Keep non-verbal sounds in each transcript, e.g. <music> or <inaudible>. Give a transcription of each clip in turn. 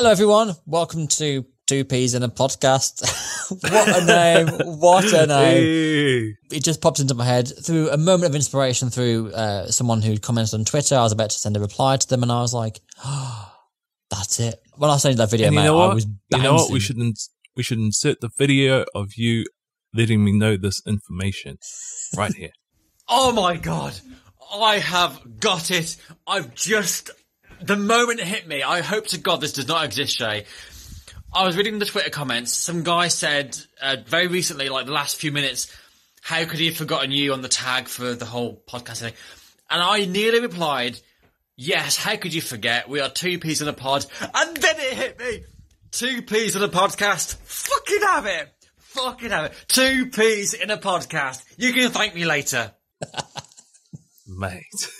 Hello, everyone. Welcome to Two Peas in a Podcast. <laughs> what a name. What a name. It just popped into my head through a moment of inspiration through uh, someone who commented on Twitter. I was about to send a reply to them and I was like, oh, <gasps> that's it. When I sent that video, And you mate, know I what? was You know what? We should ins- we should insert the video of you letting me know this information right here. <laughs> Oh my god. I have got it. I've just. The moment it hit me, I hope to God this does not exist, Shay. I was reading the Twitter comments. Some guy said uh, very recently, like the last few minutes, how could he have forgotten you on the tag for the whole podcast thing? And I nearly replied, yes, how could you forget? We are two peas in a pod. And then it hit me. Two peas in a podcast. Fucking have it. Fucking have it. Two peas in a podcast. You can thank me later. <laughs> Mate.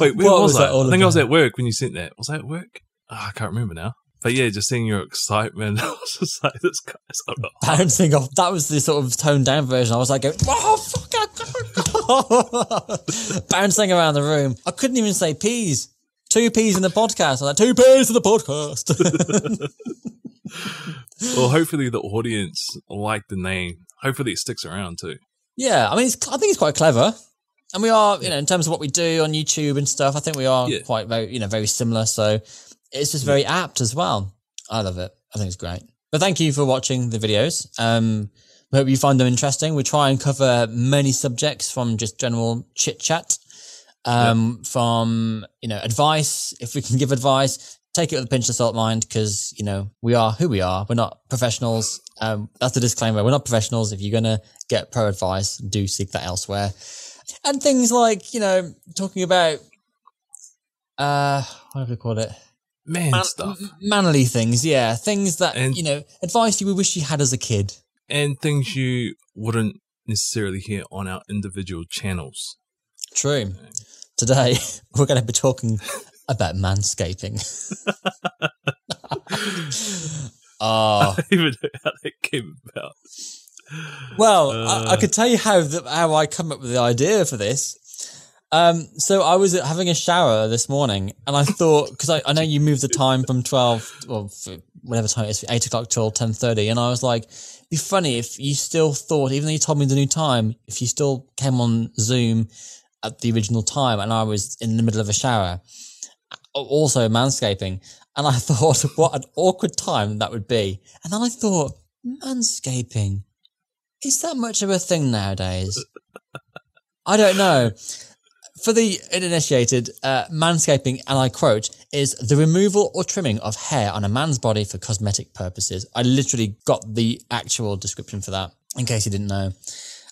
Wait, where What was, was that I think I was at work when you sent that. Was I at work? Oh, I can't remember now. But yeah, just seeing your excitement, <laughs> I was just like, this guy's on bouncing off. That was the sort of toned down version. I was like, going, oh, fuck, <laughs> bouncing around the room. I couldn't even say peas. Two peas in the podcast. I was like, two peas in the podcast. <laughs> Well, hopefully the audience like the name. Hopefully it sticks around too. yeah, I mean, it's, I think it's quite clever. And we are, you know, in terms of what we do on YouTube and stuff, I think we are Yeah. quite very, you know, very similar. So it's just very apt as well. I love it. I think it's great. But thank you for watching the videos. Um, we hope you find them interesting. We try and cover many subjects from just general chit chat, um, from, you know, advice. If we can give advice, take it with a pinch of salt, mind, because, you know, we are who we are. We're not professionals. Um, that's a disclaimer. We're not professionals. If you're going to get pro advice, do seek that elsewhere. And things like, you know, talking about, uh, what do we call it? Man Man- stuff. Manly things. Yeah. Things that, And- you know, advice you wish you had as a kid. And things you wouldn't necessarily hear on our individual channels. True. Today, <laughs> we're going to be talking about manscaping. oh, <laughs> <laughs> I don't even know how that came about. Well, I, I Uh. could tell you how the, how I come up with the idea for this. Um, so I was having a shower this morning, and I thought because I, I know you moved the time from twelve or whatever time it is, eight o'clock till ten thirty, and I was like, it'd be funny if you still thought, even though you told me the new time, if you still came on Zoom at the original time, and I was in the middle of a shower, also manscaping, and I <laughs> thought, what an awkward time that would be, and then I thought, manscaping, is that much of a thing nowadays? I don't know. For the uninitiated, uh, manscaping, and I quote, is the removal or trimming of hair on a man's body for cosmetic purposes. I literally got the actual description for that, in case you didn't know.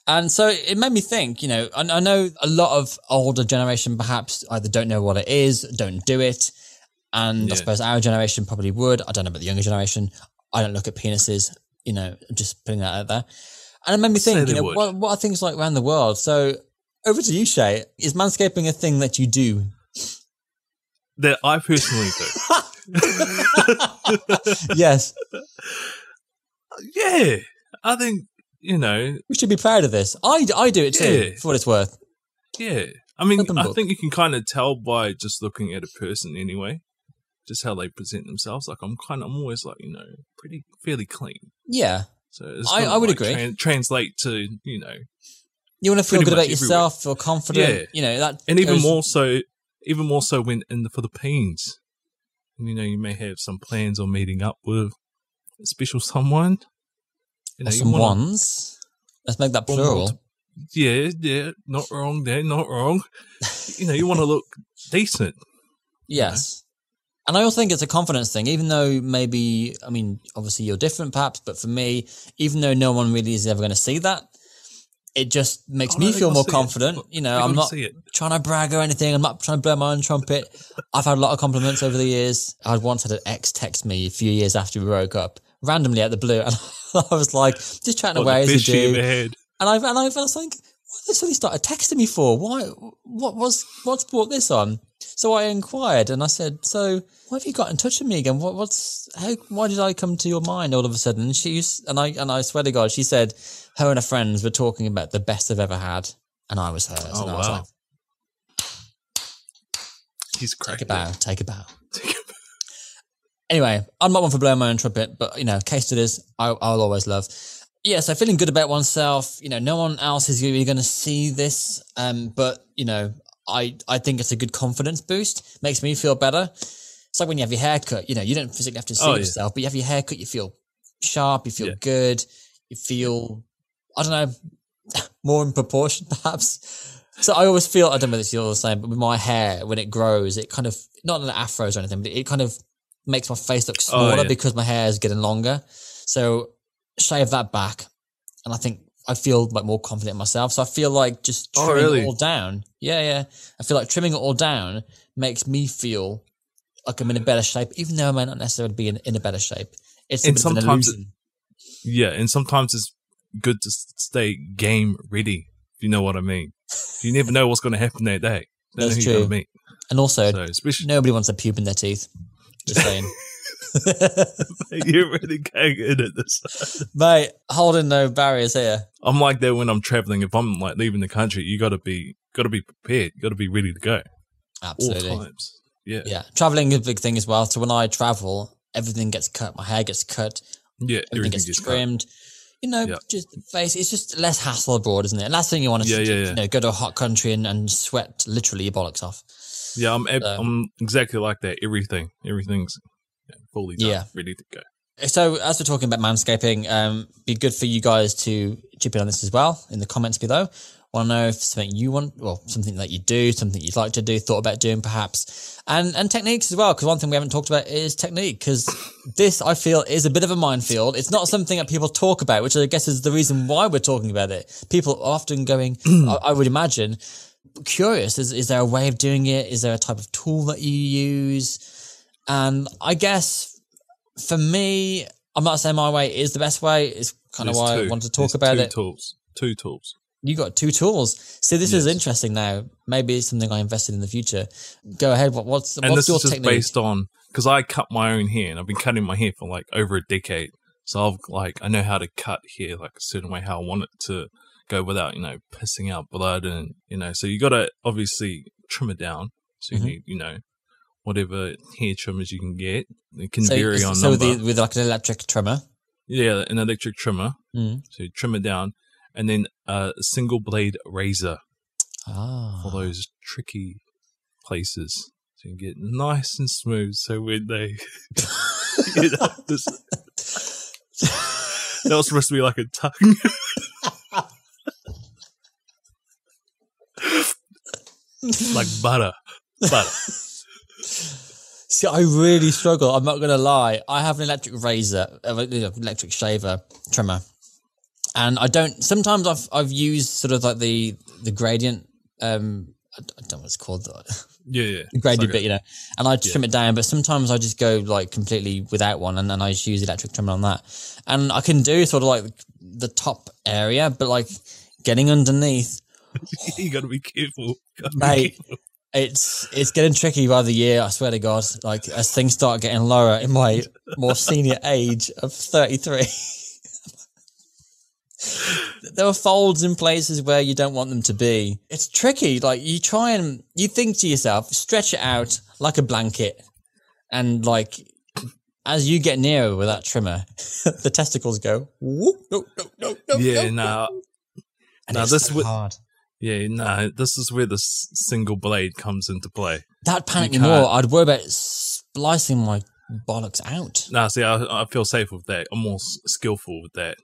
And so it made me think, you know, I, I know a lot of older generation perhaps either don't know what it is, don't do it. And I suppose our generation probably would. I don't know about the younger generation. I don't look at penises, you know, just putting that out there. And it made me think, you know, would. what, what are things like around the world? So over to you, Shay. Is manscaping a thing that you do? That I personally do. <laughs> yes. yeah. I think, you know, We should be proud of this. I, I do it too, Yeah. for what it's worth. yeah. I mean, Open I book. think you can kind of tell by just looking at a person anyway, just how they present themselves. Like, I'm kind of, I'm always like, you know, pretty, fairly clean. Yeah. So it's I- I would like agree. tran- translate to, you know, You want to feel good about yourself, feel confident. Yeah. You know, that. and even goes- more so, even more so when in the Philippines, you know, you may have some plans on meeting up with a special someone. You know, some ones. Let's make that plural. Yeah, yeah, not wrong there, not wrong. <laughs> you know, you want to look decent. Yes. And I also think it's a confidence thing, even though maybe, I mean, obviously you're different perhaps, but for me, even though no one really is ever going to see that, it just makes Oh, me no, feel more see it. confident. You know, I'm not trying to brag or anything. I'm not trying to blow my own trumpet. I've had a lot of compliments over the years. I once had an ex text me a few years after we broke up, randomly out the blue, <laughs> and I was like, just chatting What, away as you do. And I and I was like, what they suddenly started texting me for? Why? What was what's brought this on? So I inquired and I said, so why have you got in touch with me again? What, what's how? Why did I come to your mind all of a sudden? And she and I and I swear to God, she said her and her friends were talking about the best they've ever had, and I was hers. Oh, and I was wow. like, He's take a bow, <laughs> take a bow. Anyway, I'm not one for blowing my own trumpet, but you know, case studies I, I'll always love. Yeah, so feeling good about oneself. You know, no one else is really going to see this, um, but you know, I I think it's a good confidence boost. Makes me feel better. It's like when you have your hair cut. You know, you don't physically have to see Oh, yeah. yourself, but you have your hair cut, you feel sharp, you feel Yeah. good, you feel I don't know <laughs> more in proportion, <laughs> perhaps. So I always feel I don't know if you're the same, but with my hair when it grows, it kind of not in an afros or anything, but it kind of makes my face look oh, smaller yeah. because my hair is getting longer. So shave that back, and I think I feel like more confident in myself. So I feel like just Oh, trimming really? it all down. Yeah, yeah. I feel like trimming it all down makes me feel like I'm in a better shape, even though I may not necessarily be in, in a better shape. It's a And bit of an sometimes it-. Yeah, and sometimes it's good to stay game ready. If you know what I mean. You never know what's going to happen that day. That's know who you're true. going to meet. and also, So especially nobody wants a pube in their teeth. Just saying. <laughs> <laughs> you're really in at this. Mate, holding no barriers here. I'm like that when I'm traveling. If I'm like leaving the country, you got to be got to be prepared. You got to be ready to go Absolutely. all times. Yeah, yeah, Yeah. Traveling is a big thing as well. So when I travel, everything gets cut. My hair gets cut. Everything, everything gets, gets cut. trimmed. You know, Yeah. just face. It's just less hassle abroad, isn't it? And last thing you want to Yeah, do, yeah, yeah. you know, go to a hot country and, and sweat literally your bollocks off. Yeah, I'm ab- Um, I'm exactly like that. Everything, everything's yeah, fully done, Yeah. ready to go. So as we're talking about manscaping, um, be good for you guys to chip in on this as well in the comments below. Want to know if something you want, well, something that you do, something you'd like to do, thought about doing perhaps, and and techniques as well. Because one thing we haven't talked about is technique. Because this, I feel, is a bit of a minefield. It's not something that people talk about, which I guess is the reason why we're talking about it. People are often going, <clears throat> I, I would imagine, curious. Is is there a way of doing it? Is there a type of tool that you use? And I guess for me, I'm not saying my way is the best way. It's kind of why I wanted to talk There's about two it. Tools, two tools. You got two tools. See, this is interesting now. Maybe it's something I invested in the future. Go ahead. What, what's And what's this your is technique? based on because I cut my own hair, and I've been cutting my hair for like over a decade. So I've like I know how to cut hair like a certain way, how I want it to go without you know pissing out blood, and you know. So you got to obviously trim it down. So you Mhm. need you know whatever hair trimmers you can get. It can so, vary on so with, number. the, with like an electric trimmer. yeah, an electric trimmer. Mm. So you trim it down, and then a single blade razor Ah. for those tricky places. So you can get nice and smooth. So when they, you know, this, that was supposed to be like a tongue. <laughs> like butter, butter. See, I really struggle. I'm not going to lie. I have an electric razor, uh, electric shaver trimmer, and I don't. Sometimes I've I've used sort of like the the gradient. Um, I don't know what it's called. <laughs> Yeah, yeah. The gradient like bit, you know, and I trim it down. But sometimes I just go like completely without one, and then I just use electric trimmer on that, and I can do sort of like the top area, but like getting underneath, <laughs> you got to be careful. Gotta be mate. careful. It's it's getting tricky by the year. I swear to God. Like as things start getting lower in my more senior <laughs> age of thirty three, there are folds in places where you don't want them to be. It's tricky. Like you try and you think to yourself, stretch it out like a blanket, and like as you get nearer with that trimmer, <laughs> the testicles go. Whoop, no, no, no, no, Yeah, no, nah. And Nah, it's this so would- hard. Yeah, no, this is where the single blade comes into play. That panic me more. I'd worry about splicing my bollocks out. Nah, see, I, I feel safe with that. I'm more skillful with that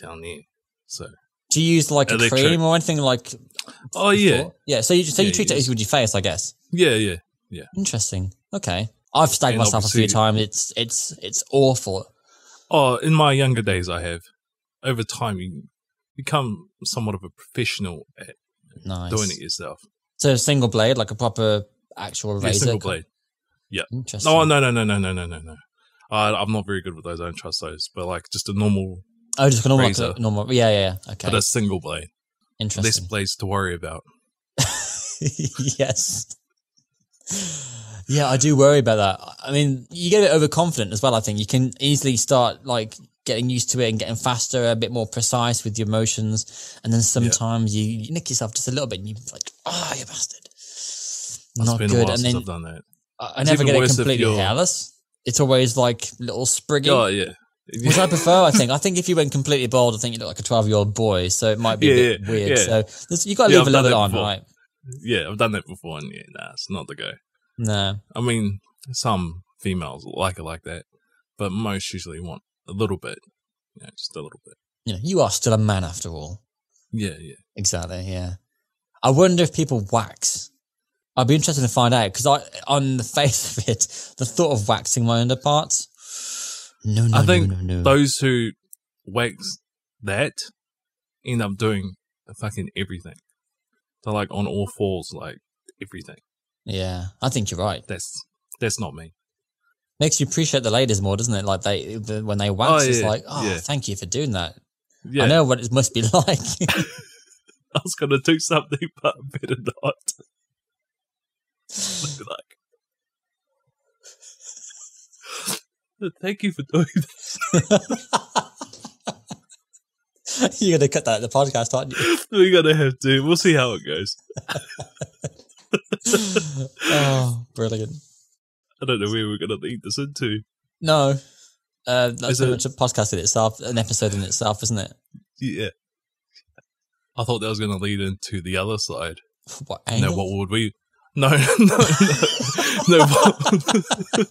down there. So, Do you use like a cream or anything like? oh yeah, before? yeah. So you so you Yeah, treat it as with your face, I guess. yeah, yeah. Yeah. Interesting. Okay, I've stabbed And myself a few times. It's it's it's awful. Oh, in my younger days, I have. Over time, you become somewhat of a professional at Nice. doing it yourself. So a single blade, like a proper actual Yeah, razor. single blade. Interesting. No, no, no, no, no, no, no, no, no. I, I'm not very good with those. I don't trust those. But like just a normal, Oh, just a normal, like razor. a normal. Yeah, yeah. yeah. Okay. but a single blade. Interesting. Less blades to worry about. <laughs> yes. Yeah, I do worry about that. I mean, you get a bit overconfident as well. I think you can easily start like getting used to it and getting faster, a bit more precise with your motions, and then sometimes you, you nick yourself just a little bit, and you're like, "Oh, you bastard!" It's Not been a good. while And since then I've done that. I I never get it completely hairless. it's always like little spriggy. Oh yeah. Which I prefer, I think. I think if you went completely bald, I think you look like a 12 year old boy, so it might be a bit yeah, weird. yeah. So there's- you got to Yeah, leave I've a little bit on, before. right? yeah, I've done that before, and yeah, nah, it's not the go. No. I mean, some females like it like that, but most usually want a little bit, Yeah, just a little bit. You know, you are still a man after all. Yeah, yeah. Exactly, yeah. I wonder if people wax. I'd be interested to find out because I, on the <laughs> face of it, the thought of waxing my underparts. No, no, I think no, no, no. Those who wax that end up doing fucking everything. They're like on all fours, like everything. yeah, I think you're right. That's that's not me. Makes you appreciate the ladies more, doesn't it? Like they the- when they wax, Oh, it's like, oh, yeah. thank you for doing that. Yeah, I know what it must be <laughs> like. <laughs> I was gonna do something, but I better not. I'd be like, <laughs> thank you for doing that. You're gonna cut that at the podcast, aren't you? We're gonna have to. We'll see how it goes. oh, brilliant. I don't know where we're gonna lead this into. No, uh, that's Is pretty it- much a podcast in itself, an episode in itself, isn't it? Yeah. I thought that was gonna lead into the other side. What No, angle? what would we? <laughs> No, no, no, no. What,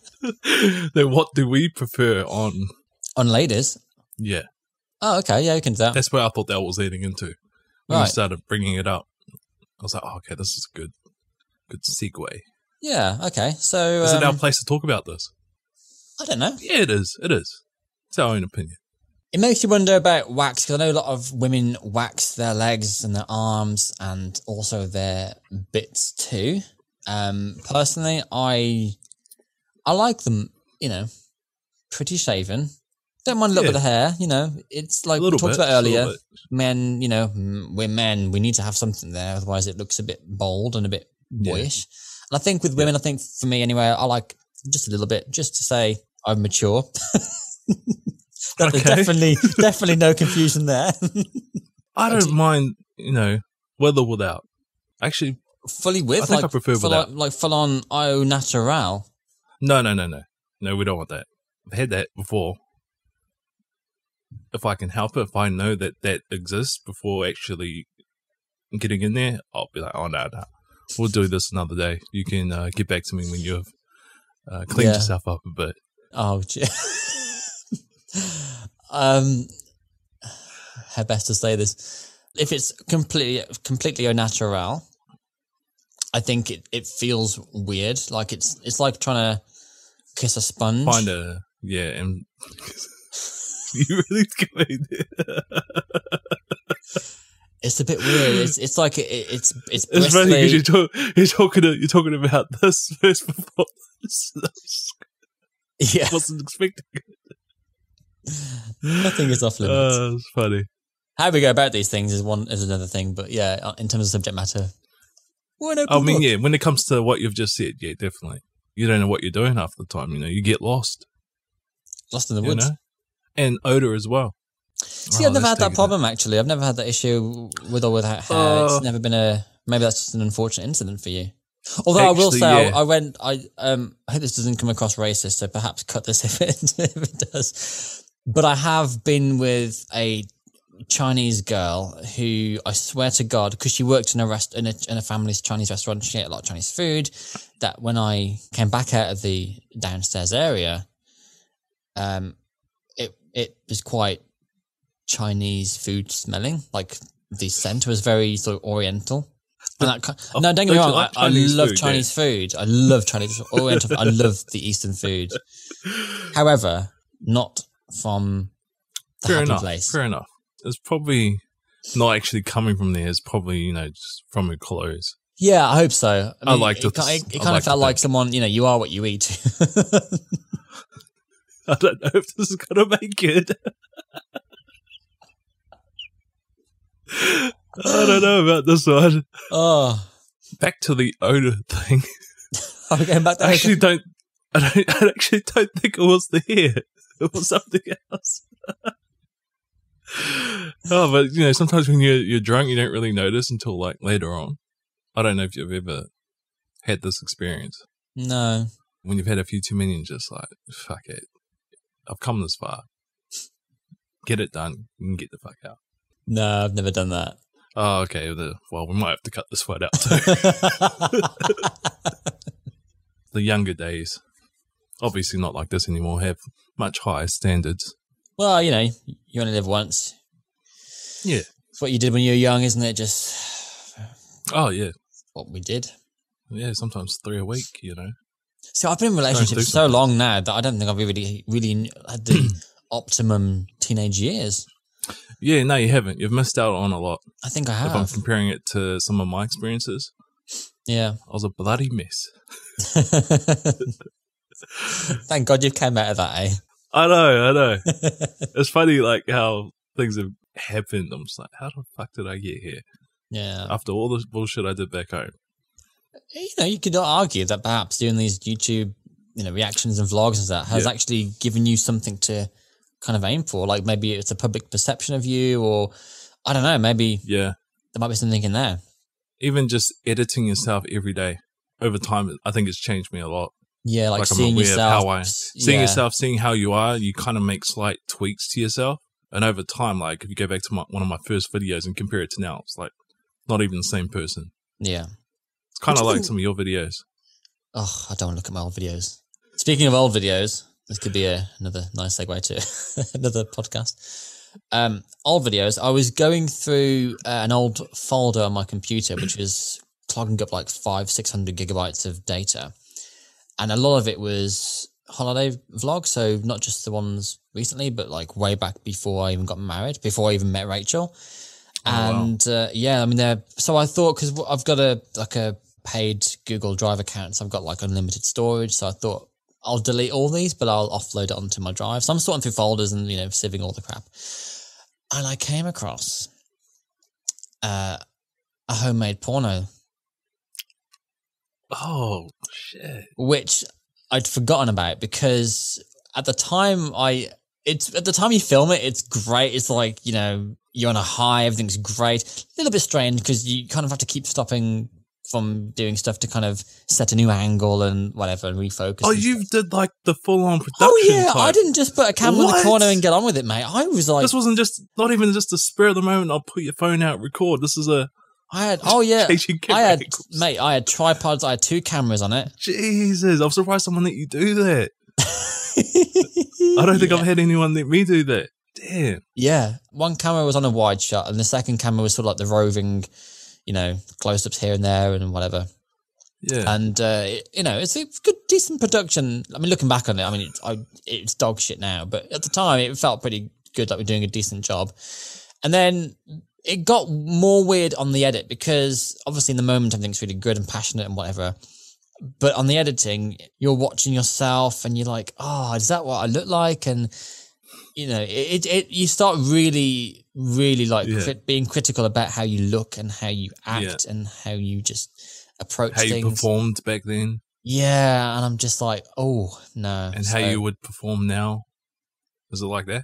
<laughs> no, what do we prefer on? On ladies. Yeah, Oh, okay, yeah, you can do that. that's where I thought that was leading into. When Right. you started bringing it up, I was like, oh, okay, this is a good, good segue. Yeah, okay. So Is it our um, place to talk about this? I don't know. Yeah, it is. It is. It's our own opinion. It makes you wonder about wax because I know a lot of women wax their legs and their arms and also their bits too. Um, personally, I I like them. You know, pretty shaven. Don't mind a little Yeah. bit of hair. You know, it's like we talked bit. about earlier. Men, you know, we're men. We need to have something there, otherwise it looks a bit bold and a bit Yeah. And I think with women, I think for me anyway, I like just a little bit, just to say I'm mature. <laughs> Okay. definitely, definitely no confusion there. <laughs> I don't mind, you know, with or without. Actually, Fully with, I think like, I prefer full without. on, like full on au natural. no, no, no, no, no. We don't want that. I've had that before. If I can help it, if I know that that exists before actually getting in there, I'll be like, oh no, no, we'll do this another day. You can uh, get back to me when you've uh, cleaned Yeah. yourself up a bit. Oh, gee. um, how best to say this? If it's completely, completely au natural, I think it, it feels weird. Like it's, it's like trying to kiss a sponge. Find a yeah, and <laughs> you really <laughs> going there. It's a bit weird. It's, it's like it, it's, it's It's funny because you're, talk, you're talking you're talking about <laughs> this first before this. <laughs> I yeah, wasn't expecting. it. nothing is off limits. Uh, it's funny. How we go about these things is one is another thing, but yeah, uh, in terms of subject matter, I mean, book. yeah, when it comes to what you've just said, yeah, definitely. You don't know what you're doing half the time. You know, you get lost. lost in the woods. know, and odor as well. See, Oh, I've never had that problem actually. I've never had that issue with or without hair. Uh, it's never been a. Maybe that's just an unfortunate incident for you. Although I will say, yeah. I, I went. I um. I hope this doesn't come across racist, so perhaps cut this <laughs> if it if it does. But I have been with a Chinese girl who I swear to God, because she worked in a rest in a, in a family's Chinese restaurant, she ate a lot of Chinese food. That when I came back out of the downstairs area, um, it it was quite Chinese food smelling. Like the scent was very sort of Oriental. Uh, and that, Oh, no, don't get me wrong. like I, I love food, Chinese food. I love Chinese Oriental. I love the Eastern food. <laughs> However, not from the Fair happy enough. place. Fair enough. It's probably not actually coming from there. It's probably you know just from her clothes. Yeah, I hope so. I mean, like it, it, it I kind like of felt like someone, you know, you are what you eat. <laughs> <laughs> I don't know if this is gonna make it. I don't know about this one. oh, Back to the odor thing. <laughs> we going back there? I actually don't. I don't. <laughs> I actually don't think it was the hair. It was something else. <laughs> oh, but you know, sometimes when you're you're drunk, you don't really notice until like later on. I don't know if you've ever had this experience. no. when you've had a few too many and just like, fuck it. I've come this far. Get it done and get the fuck out. No, I've never done that. Oh, okay. Well, we might have to cut this word out too. <laughs> the younger days, obviously not like this anymore, have much higher standards. well, you know, you only live once. Yeah. It's what you did when you were young, isn't it? Just Oh, yeah. what we did. Yeah, sometimes three a week, you know. So I've been in relationships so long now that I don't think I've really, really had the <clears throat> optimum teenage years. Yeah, no, you haven't. You've missed out on a lot. I think I have. If I'm comparing it to some of my experiences, Yeah. I was a bloody mess. <laughs> <laughs> Thank God you came out of that, eh? I know, I know. <laughs> it's funny, like how things have happened. I'm just like, how the fuck did I get here? Yeah. After all this bullshit I did back home. you know, you could argue that perhaps doing these YouTube, you know, reactions and vlogs and that has Yeah. actually given you something to kind of aim for. Like maybe it's a public perception of you, or I don't know, maybe Yeah. there might be something in there. Even just editing yourself every day over time, I think it's changed me a lot. Yeah, like, Like, I'm seeing aware yourself. of how I, seeing yeah. yourself, seeing how you are, you kind of make slight tweaks to yourself. And over time, like if you go back to my, one of my first videos and compare it to now, it's like not even the same person. Yeah. It's kind of like think- some of your videos. Oh, I don't want to look at my old videos. Speaking of old videos, this could be a, another nice segue to <laughs> another podcast. Um, old videos. I was going through uh, an old folder on my computer, which was clogging up like five, six hundred gigabytes of data, and a lot of it was holiday vlogs. So not just the ones recently, but like way back before I even got married, before I even met Rachel. Oh, wow. and uh, yeah, I mean, they're so I thought because I've got a like a paid Google Drive account, so I've got like unlimited storage. So I thought I'll delete all these, but I'll offload it onto my drive. So I'm sorting through folders and you know sieving all the crap. And I came across uh, a homemade porno, Oh shit! which I'd forgotten about because at the time I it's at the time you film it, it's great. It's like you know you're on a high, everything's great. A little bit strange because you kind of have to keep stopping from doing stuff to kind of set a new angle and whatever and refocus. Oh, and you did like the full on production. Oh yeah, type. I didn't just put a camera in the corner and get on with it, mate. I was like, This wasn't just not even just a spur of the moment. I'll put your phone out, record. This is a I had, oh yeah, <laughs> I had, mate, I had tripods, I had two cameras on it. Jesus, I'm surprised someone let you do that. <laughs> I don't think yeah. I've had anyone let me do that. Damn. Yeah, one camera was on a wide shot, and the second camera was sort of like the roving, you know, close-ups here and there and whatever. Yeah. And uh, it- you know, it's a good, decent production. I mean, looking back on it, I mean, it's, I, it's dog shit now, but at the time, it felt pretty good, like we're doing a decent job. And then it got more weird on the edit because obviously in the moment everything's really good and passionate and whatever. But on the editing, you're watching yourself and you're like, oh, is that what I look like? And you know, it, it, you start really, really like Yeah. crit- being critical about how you look and how you act and how you just approach how you performed back then Yeah, and I'm just like, oh no. and So- how you would perform now. Is it like that?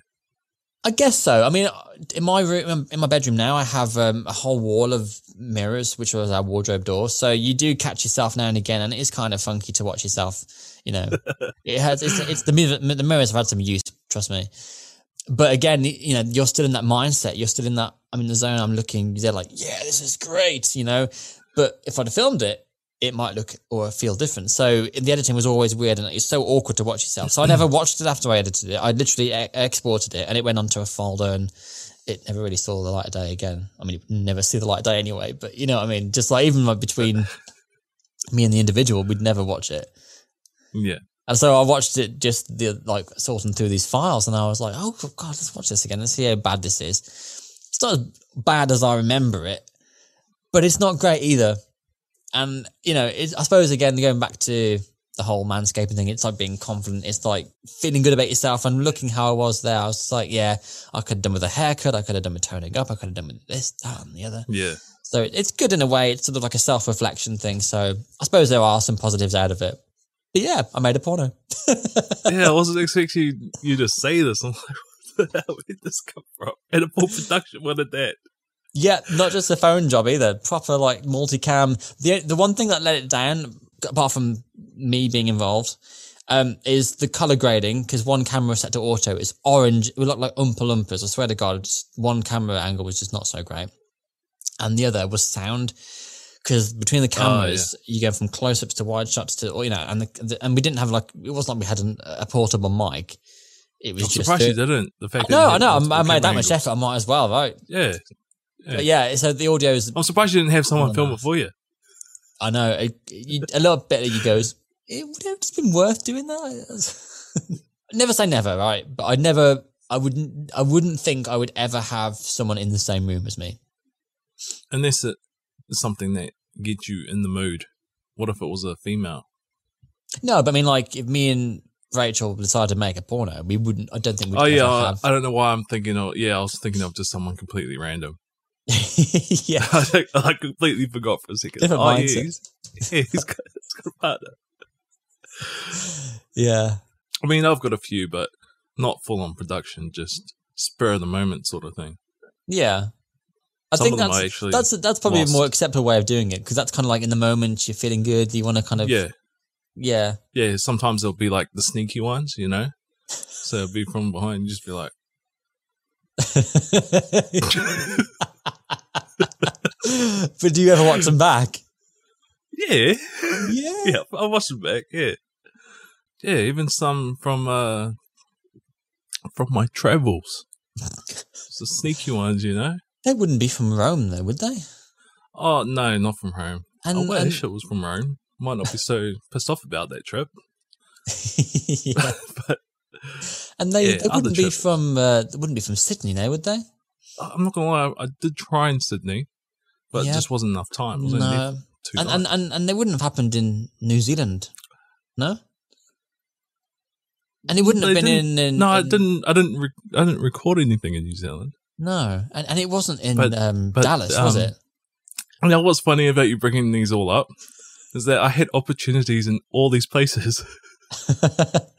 I guess so. I mean, in my room, in my bedroom now, I have um, a whole wall of mirrors, which was our wardrobe door. So you do catch yourself now and again, and it is kind of funky to watch yourself. You know, <laughs> it has. It's, it's the mirror, the mirrors have had some use. Trust me. But again, you know, you're still in that mindset. You're still in that. I'm in the zone. I'm looking. They're like, yeah, this is great. You know, but if I'd have filmed it, it might look or feel different. So the editing was always weird and it's so awkward to watch yourself. So I never <laughs> watched it after I edited it. I literally e- exported it and it went onto a folder and it never really saw the light of day again. I mean, it would never see the light of day anyway, but you know what I mean? Just like even like between <laughs> me and the individual, we'd never watch it. Yeah. And so I watched it just the like sorting through these files and I was like, oh God, let's watch this again. Let's see how bad this is. It's not as bad as I remember it, but it's not great either. And, you know, I suppose again, going back to the whole manscaping thing, it's like being confident. It's like feeling good about yourself and looking how I was there. I was like, yeah, I could have done with a haircut. I could have done with toning up. I could have done with this, that, and the other. Yeah. So it's good in a way. It's sort of like a self reflection thing. So I suppose there are some positives out of it. But yeah, I made a porno. <laughs> Yeah, I wasn't expecting you to say this. I'm like, <laughs> what the hell did this come from? And a full production one of that. Yeah, not just a phone job either. Proper like multicam. The the one thing that let it down apart from me being involved, um, is the color grading because one camera set to auto is orange. It would look like Oompa Loompas. I swear to God, just one camera angle was just not so great, and the other was sound because between the oh, cameras you go from close ups to wide shots to you know, and the, the, and we didn't have like it wasn't like we had an, a portable mic. It was I'm just surprised you didn't. The fact no, I know. I made that much effort. I might as well, right? Yeah. Yeah. But yeah, so the audio is. I'm surprised you didn't have someone Oh, film it for you. I know it, you, a little bit of you goes. Eh, it would have just been worth doing that. <laughs> never say never, right? But I'd never. I wouldn't. I wouldn't think I would ever have someone in the same room as me. And it is uh, something that gets you in the mood. What if it was a female? No, but I mean, like if me and Rachel decided to make a porno, we wouldn't. I don't think we'd Oh yeah, I. I don't know why I'm thinking of. Yeah, I was thinking of just someone completely random. <laughs> <laughs> yeah, I, I completely forgot for a second. Different oh, yeah, he's, yeah, he's got, he's got a partner. <laughs> yeah. I mean, I've got a few, but not full on production, just spur of the moment sort of thing. Yeah. I Some think that's actually that's that's probably lost. a more acceptable way of doing it because that's kind of like in the moment you're feeling good, you want to kind of Yeah, yeah yeah. Sometimes they'll be like the sneaky ones, you know. So it'll be from behind, you just be like, <laughs> but do you ever watch them back? yeah, Yeah. yeah. I watched them back. Yeah, yeah. Even some from uh from my travels. The sneaky ones, you know. They wouldn't be from Rome though, would they? Oh no, not from home. And, I and- wish it was from Rome. Might not be so <laughs> pissed off about that trip, yeah. <laughs> <laughs> but And they, Yeah, they wouldn't be trips. from uh, they wouldn't be from Sydney, now, would they? I'm not gonna lie. I did try in Sydney, but Yeah. it just wasn't enough time. Was No. And, nights. and and and they wouldn't have happened in New Zealand, no. And it wouldn't have been in, in no, I didn't. I didn't. Re- I didn't record anything in New Zealand. No, and, and it wasn't in But- um, but, Dallas, was um, it? Now, what's funny about you bringing these all up is that I had opportunities in all these places, <laughs> but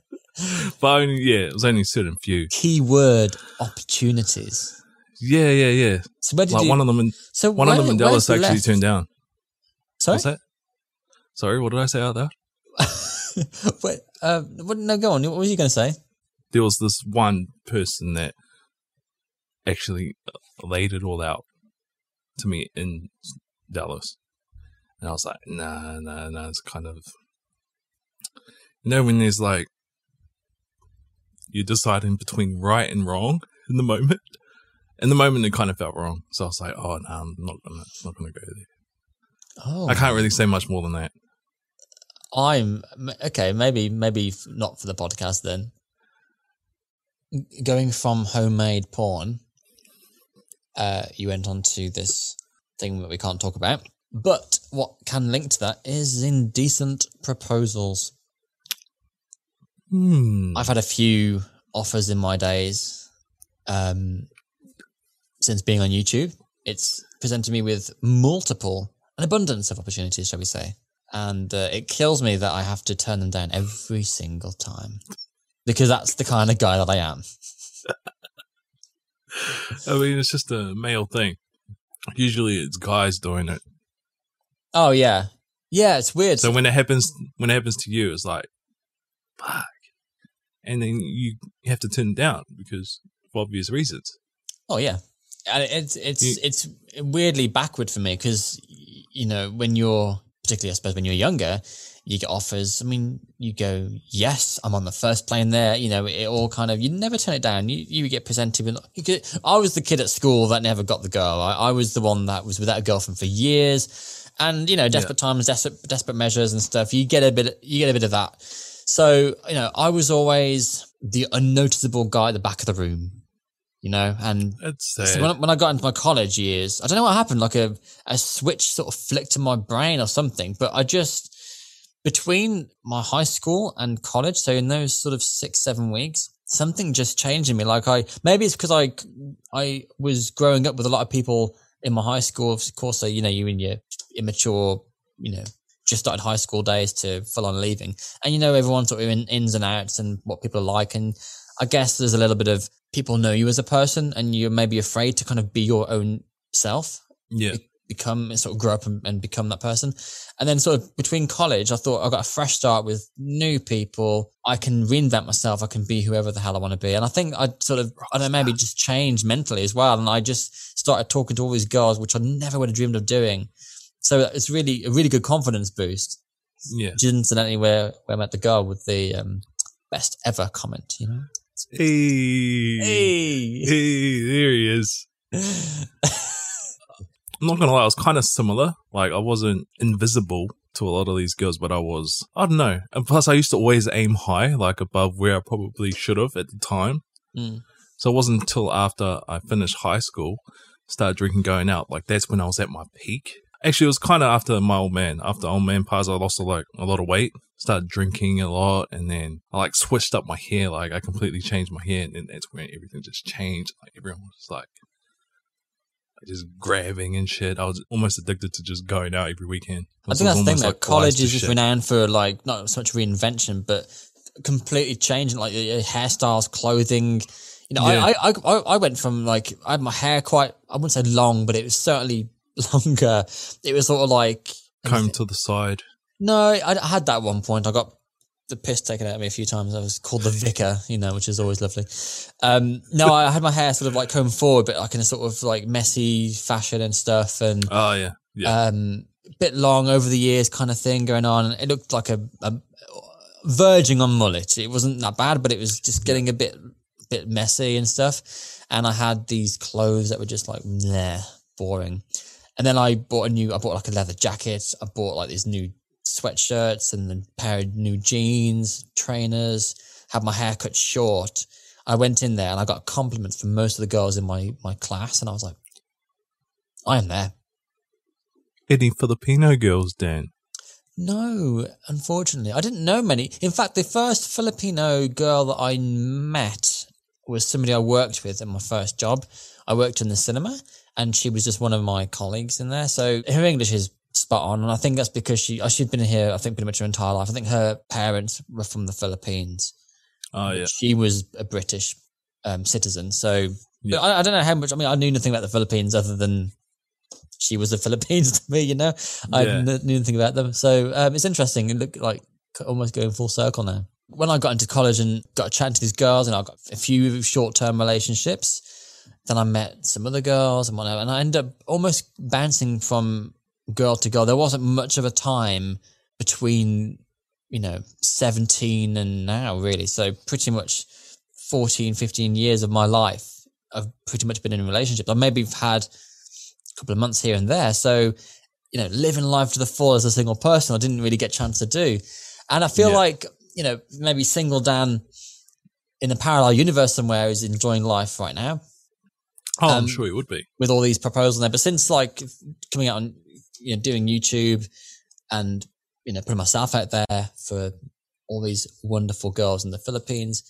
only yeah, it was only a certain few. Keyword opportunities. Yeah, yeah, yeah. So where did Like you? one of them in so one of them in Dallas actually left? turned down. Sorry, What's that? Sorry, what did I say out there? <laughs> Wait, uh, what, no, go on. What was you going to say? There was this one person that actually laid it all out to me in Dallas. And I was like, nah, nah, nah, it's kind of, you know, when there's like, you're deciding between right and wrong in the moment. In the moment, it kind of felt wrong. So I was like, oh, no, I'm not gonna, not gonna go there. Oh, I can't really say much more than that. I'm okay. Maybe, maybe not for the podcast then. Going from homemade porn, uh, you went on to this thing that we can't talk about. But what can link to that is indecent proposals. Hmm. I've had a few offers in my days um, since being on YouTube. It's presented me with multiple, an abundance of opportunities, shall we say. And uh, it kills me that I have to turn them down every single time because that's the kind of guy that I am. <laughs> I mean, it's just a male thing. Usually it's guys doing it. Oh, yeah. Yeah, it's weird. So when it happens, when it happens to you, it's like, fuck. And then you you have to turn it down because of obvious reasons. Oh yeah, and it's it's You- it's weirdly backward for me because you know when you're particularly I suppose when you're younger, you get offers. I mean, you go yes, I'm on the first plane there. You know, it all kind of you never turn it down. You you get presented with. I was the kid at school that never got the girl. I, I was the one that was without a girlfriend for years, and you know, desperate times, desperate desperate measures and stuff. You get a bit you get a bit of that. So you know, I was always the unnoticeable guy at the back of the room. You know, and so when, when I got into my college years, I don't know what happened. Like a, a switch sort of flicked in my brain or something. But I just, between my high school and college, so in those sort of six, seven weeks, something just changed in me. Like I, maybe it's because I, I was growing up with a lot of people in my high school. Of course, so, you know, you in your immature, you know, just started high school days to full on leaving. And you know, everyone sort of in ins and outs and what people are like. And I guess there's a little bit of people know you as a person and you're maybe afraid to kind of be your own self. yeah. Become sort of grow up and, and become that person. And then sort of between college, I thought I got a fresh start with new people. I can reinvent myself. I can be whoever the hell I want to be. And I think I sort of, I don't know, maybe just changed mentally as well. And I just started talking to all these girls, which I never would have dreamed of doing. So it's really a really good confidence boost. Yeah. Which incidentally where, where I met the girl with the um, best ever comment, you know? Hey. Hey. Hey, there he is. <laughs> I'm not gonna lie, I was kind of similar. Like I wasn't invisible to a lot of these girls, but I was. I don't know. And plus, I used to always aim high, like above where I probably should have at the time. Mm. So it wasn't until after I finished high school, started drinking, going out. Like that's when I was at my peak. Actually, it was kind of after my old man. After old man passed, I lost a, like a lot of weight. Started drinking a lot, and then I like switched up my hair. Like I completely changed my hair, and then that's when everything just changed. Like everyone was like just grabbing and shit. I was almost addicted to just going out every weekend. I think that's the thing though. like College is just renowned for like not so much reinvention, but completely changing like your hairstyles, clothing. You know, Yeah. I, I I I went from like I had my hair quite I wouldn't say long, but it was certainly <laughs> longer. It was sort of like comb to the side. no, I, I had that at one point. I got the piss taken out of me a few times. I was called the vicar, you know, which is always lovely. Um, no, I had my hair sort of like combed forward, but like in a sort of like messy fashion and stuff, and Oh yeah, yeah. um, bit long over the years kind of thing going on. It looked like a, a verging on mullet. It wasn't that bad, but it was just getting a bit bit messy and stuff. And I had these clothes that were just like nah, boring. And then I bought a new. I bought like a leather jacket. I bought like these new sweatshirts and a pair of new jeans, trainers. Had my hair cut short. I went in there and I got compliments from most of the girls in my my class, and I was like, I am there. Any Filipino girls, Dan? No, unfortunately, I didn't know many. In fact, the first Filipino girl that I met was somebody I worked with in my first job. I worked in the cinema, and she was just one of my colleagues in there. So her English is spot on, and I think that's because she uh, she'd been here. I think pretty much her entire life. I think her parents were from the Philippines. Oh yeah, She was a British um, citizen, so Yeah. I, I don't know how much. I mean, I knew nothing about the Philippines other than she was the <laughs> Philippines to me. You know, I Yeah. kn- knew nothing about them. So um, it's interesting. It looked like almost going full circle now. When I got into college and got a chatting to these girls, and I got a few short term relationships, then I met some other girls and whatever, and I ended up almost bouncing from girl to girl. There wasn't much of a time between, you know, 17 and now, really. So pretty much 14, 15 years of my life, I've pretty much been in relationships. I maybe have had a couple of months here and there. So, you know, living life to the full as a single person, I didn't really get a chance to do. And I feel Yeah. like, you know, maybe single Dan in a parallel universe somewhere is enjoying life right now oh, Um, I'm sure it would be. with all these proposals there. But since like coming out on, you know, doing YouTube and, you know, putting myself out there for all these wonderful girls in the Philippines,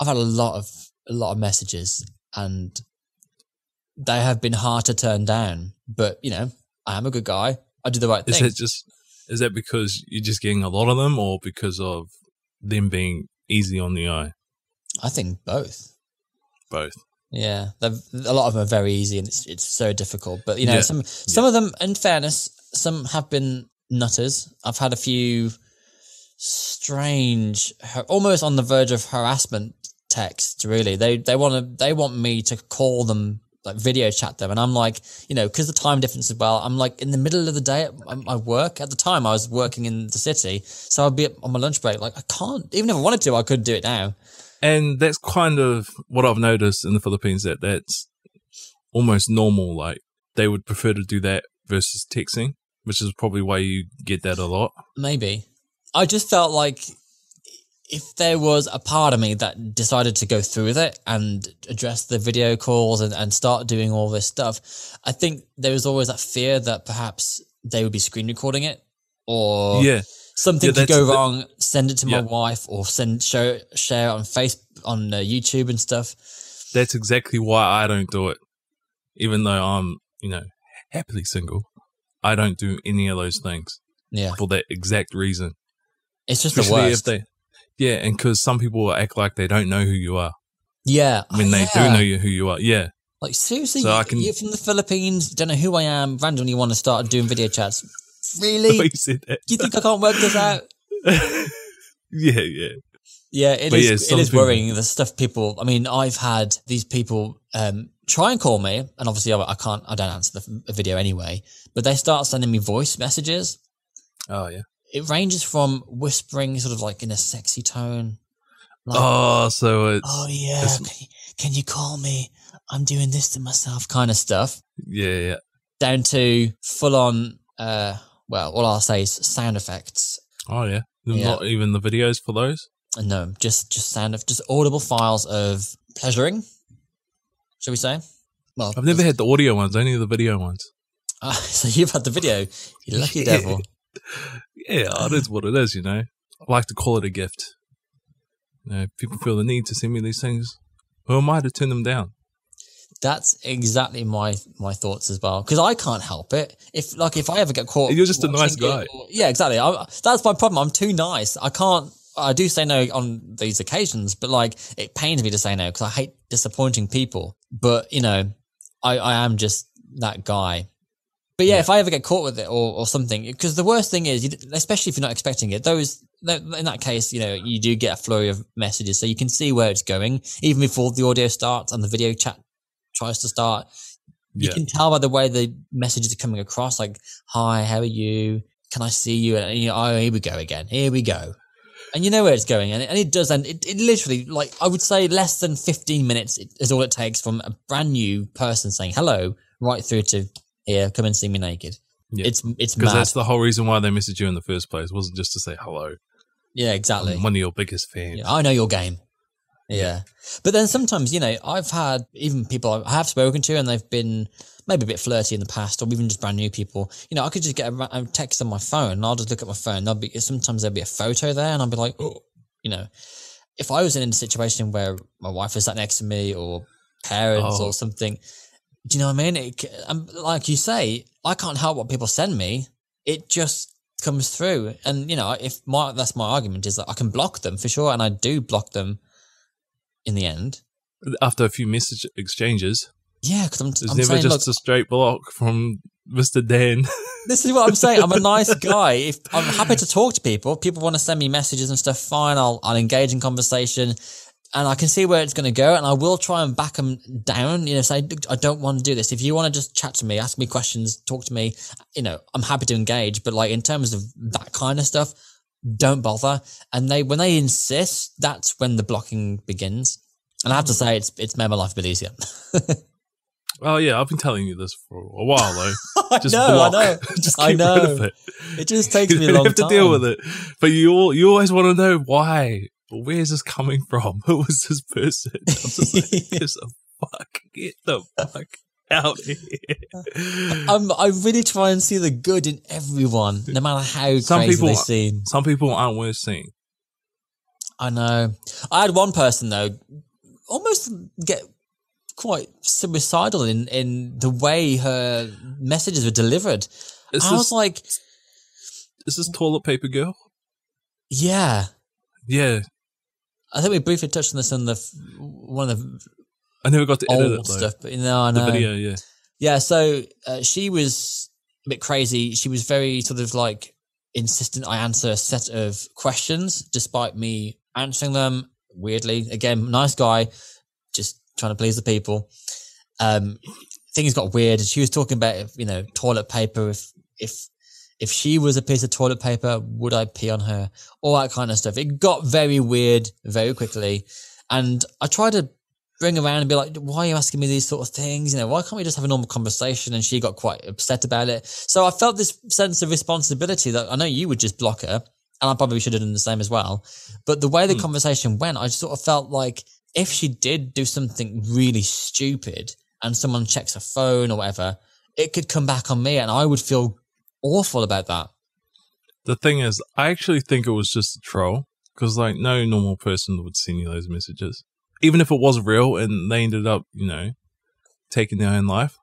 I've had a lot of, a lot of messages and they have been hard to turn down. But, you know, I am a good guy. I do the right Is thing. that just is that because you're just getting a lot of them, or because of them being easy on the eye? I think both. Both. Yeah, a lot of them are very easy, and it's it's so difficult. But you know, Yeah. some some of them, in fairness, some have been nutters. I've had a few strange, almost on the verge of harassment texts. Really, they they want to they want me to call them like video chat them, and I'm like, you know, because the time difference as well. I'm like in the middle of the day at my- my work. At the time, I was working in the city, so I'd be on my lunch break. Like I can't, even if I wanted to, I could do it now. And that's kind of what I've noticed in the Philippines that that's almost normal. Like they would prefer to do that versus texting, which is probably why you get that a lot. Maybe. I just felt like if there was a part of me that decided to go through with it and address the video calls and, and start doing all this stuff, I think there was always that fear that perhaps they would be screen recording it or yeah, something Yeah, could go that's the- wrong, send it to my Yeah. wife or send show share on Facebook on uh, YouTube and stuff. that's exactly why I don't do it. Even though I'm, you know, happily single, I don't do any of those things Yeah. for that exact reason. It's just the Especially if worst. they, yeah, and because some people act like they don't know who you are yeah. when they Yeah. do know you who you are. Yeah, Like seriously, So I can- you're from the Philippines. Don't know who I am. Randomly want to start doing video chats. Really? <laughs> That. Do you think I can't work this out? <laughs> yeah, yeah. Yeah, it But is. yeah, it is something- worrying. The stuff people. I mean, I've had these people um, try and call me, and obviously I, I can't. I don't answer the video anyway. But they start sending me voice messages. Oh yeah. It ranges from whispering, sort of like in a sexy tone. Like, Oh, so it's oh yeah, it's- can you, can you call me? I'm doing this to myself, kind of stuff. yeah, yeah. Down to full on. Uh, well, all I'll say is sound effects. Oh yeah. Yeah. Not even the videos for those. No, just just sound of just audible files of pleasuring. Shall we say? Well, I've never had the audio ones, only the video ones. <laughs> Ah, so you've had the video. You <laughs> lucky devil. Yeah, it is what it is, you know. I like to call it a gift. You know, people feel the need to send me these things. Who am I to turn them down? That's exactly my my thoughts as well. Because I can't help it. If like if I ever get caught, You're just a nice guy. it- yeah, exactly. I, that's my problem. I'm too nice. I can't. I do say no on these occasions, but like it pains me to say no because I hate disappointing people. But you know, I I am just that guy. But yeah, if I ever get caught with it or, or something, because the worst thing is, especially if you're not expecting it, those in that case, you know, you do get a flurry of messages, so you can see where it's going even before the audio starts and the video chat tries to start. You Yeah. can tell by the way the messages are coming across, like "Hi, how are you? Can I see you?" And you know, oh, here we go again. Here we go. And you know where it's going, and it, and it does, and it, it literally, like I would say, less than fifteen minutes is all it takes from a brand new person saying hello right through to here, come and see me naked. Yeah. It's it's Because that's the whole reason why they messaged you in the first place. wasn't just to say hello. yeah, exactly. I'm one of your biggest fans. Yeah, I know your game. Yeah. But then sometimes, you know, I've had even people I have spoken to and they've been maybe a bit flirty in the past or even just brand new people. You know, I could just get a, a text on my phone and I'll just look at my phone. There'll be, sometimes there'll be a photo there and I'll be like, oh, you know, if I was in a situation where my wife was sat next to me or parents Oh. or something, do you know what I mean? It, um, like you say, I can't help what people send me. It just comes through. And, you know, if my, that's my argument is that I can block them for sure. And I do block them in the end. After a few message exchanges, Yeah, because I'm, there's I'm never saying, just look, a straight block from Mr. Dan. <laughs> this is what I'm saying. I'm a nice <laughs> guy. If I'm happy to talk to people, people want to send me messages and stuff. Fine, I'll I'll engage in conversation, and I can see where it's going to go, and I will try and back them down. You know, say I don't want to do this. If you want to just chat to me, ask me questions, talk to me, you know, I'm happy to engage. But like in terms of that kind of stuff, don't bother. And they when they insist, that's when the blocking begins. And I have to mm. say, it's it's made my life a bit easier. <laughs> oh yeah, I've been telling you this for a while though. <laughs> I Just know, I know. <laughs> just I know. of it. It just takes me a long have to time. deal with it. But you all, you always want to know why. Where is this coming from? Who was this person? I'm just like, gives a fuck. Get the fuck out here. <laughs> I'm, I really try and see the good in everyone, no matter how Some crazy people- they seem. Some people aren't worth seeing. I know. I had one person though, almost get quite suicidal in in the way her messages were delivered. Is I was this, like, is this toilet paper girl? yeah. Yeah. I think we briefly touched on this in the one of the I never got to edit old it stuff, but know, I The know. video, yeah. Yeah, so uh, she was a bit crazy. She was very sort of like insistent I answer a set of questions despite me answering them weirdly. Again, nice guy, just trying to please the people. Um, things got weird. She was talking about, you know, toilet paper. If, if, if she was a piece of toilet paper, would I pee on her? All that kind of stuff. It got very weird very quickly. And I tried to bring around and be like, why are you asking me these sort of things? You know, why can't we just have a normal conversation? And she got quite upset about it. So I felt this sense of responsibility that I know you would just block her, and I probably should have done the same as well. But the way the Hmm. conversation went, I just sort of felt like if she did do something really stupid and someone checks her phone or whatever, it could come back on me and I would feel awful about that. The thing is, I actually think it was just a troll because, like, no normal person would send you those messages. Even if it was real and they ended up, you know, taking their own life,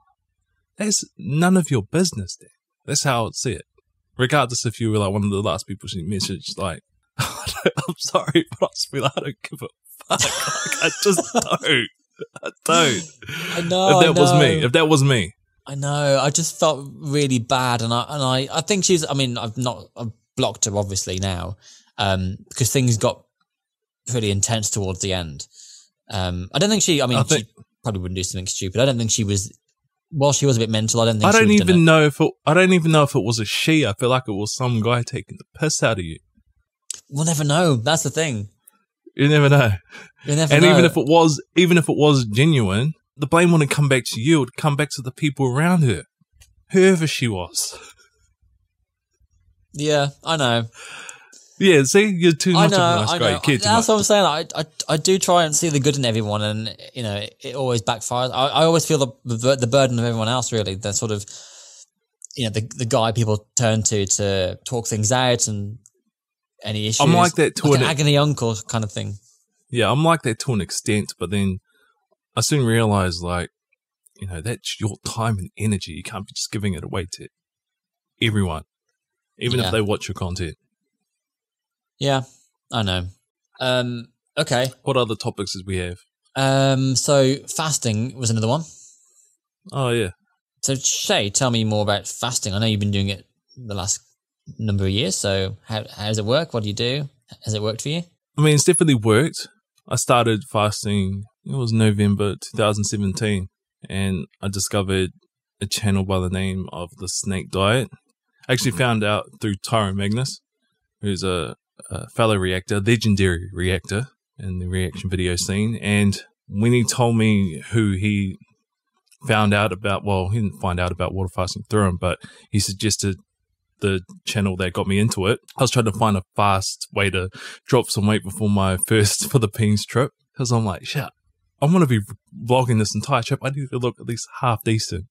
that's none of your business. Then that's how I'd see it. Regardless if you were like one of the last people she messaged, like, <laughs> I'm sorry, <laughs> but I feel I don't give a fuck. Like, I just <laughs> don't. I don't. I know. if that I was me, if that was me, I know. I just felt really bad, and I and I, I think she's. I mean, I've not I've blocked her obviously now, um, because things got pretty intense towards the end. Um, I don't think she. I mean, I think- she probably wouldn't do something stupid. I don't think she was. Well, she was a bit mental. I don't think. I don't even know if it, I don't even know if it was a she. I feel like it was some guy taking the piss out of you. We'll never know. That's the thing. You never know. You never and know. even if it was, even if it was genuine, the blame wouldn't come back to you. It would come back to the people around her, whoever she was. yeah, I know. Yeah, see, you're too much know. of a nice I guy. know. You care That's what I'm saying. I, I I do try and see the good in everyone, and you know, it always backfires. I, I always feel the, the the burden of everyone else. Really, the sort of you know the the guy people turn to to talk things out and any issues. I'm like that to like an an agony uncle kind of thing. Yeah, I'm like that to an extent, but then I soon realized, like, you know, that's your time and energy. You can't be just giving it away to everyone, even Yeah. if they watch your content. Yeah, I know. Um, okay. What other topics did we have? Um, so fasting was another one. Oh, yeah. So Shay, tell me more about fasting. I know you've been doing it the last number of years. So how how does it work? What do you do? Has it worked for you? I mean, it's definitely worked. I started fasting, it was November 2017, and I discovered a channel by the name of the Snake Diet. I actually found out through Tyrone Magnus, who's a, Uh, a fellow reactor, legendary reactor in the reaction video scene. And when he told me who he found out about, well, he didn't find out about water fasting through him, but he suggested the channel that got me into it. I was trying to find a fast way to drop some weight before my <laughs> first for the Philippines trip because I'm like, shit, I'm going to be vlogging this entire trip. I need to look at least half decent.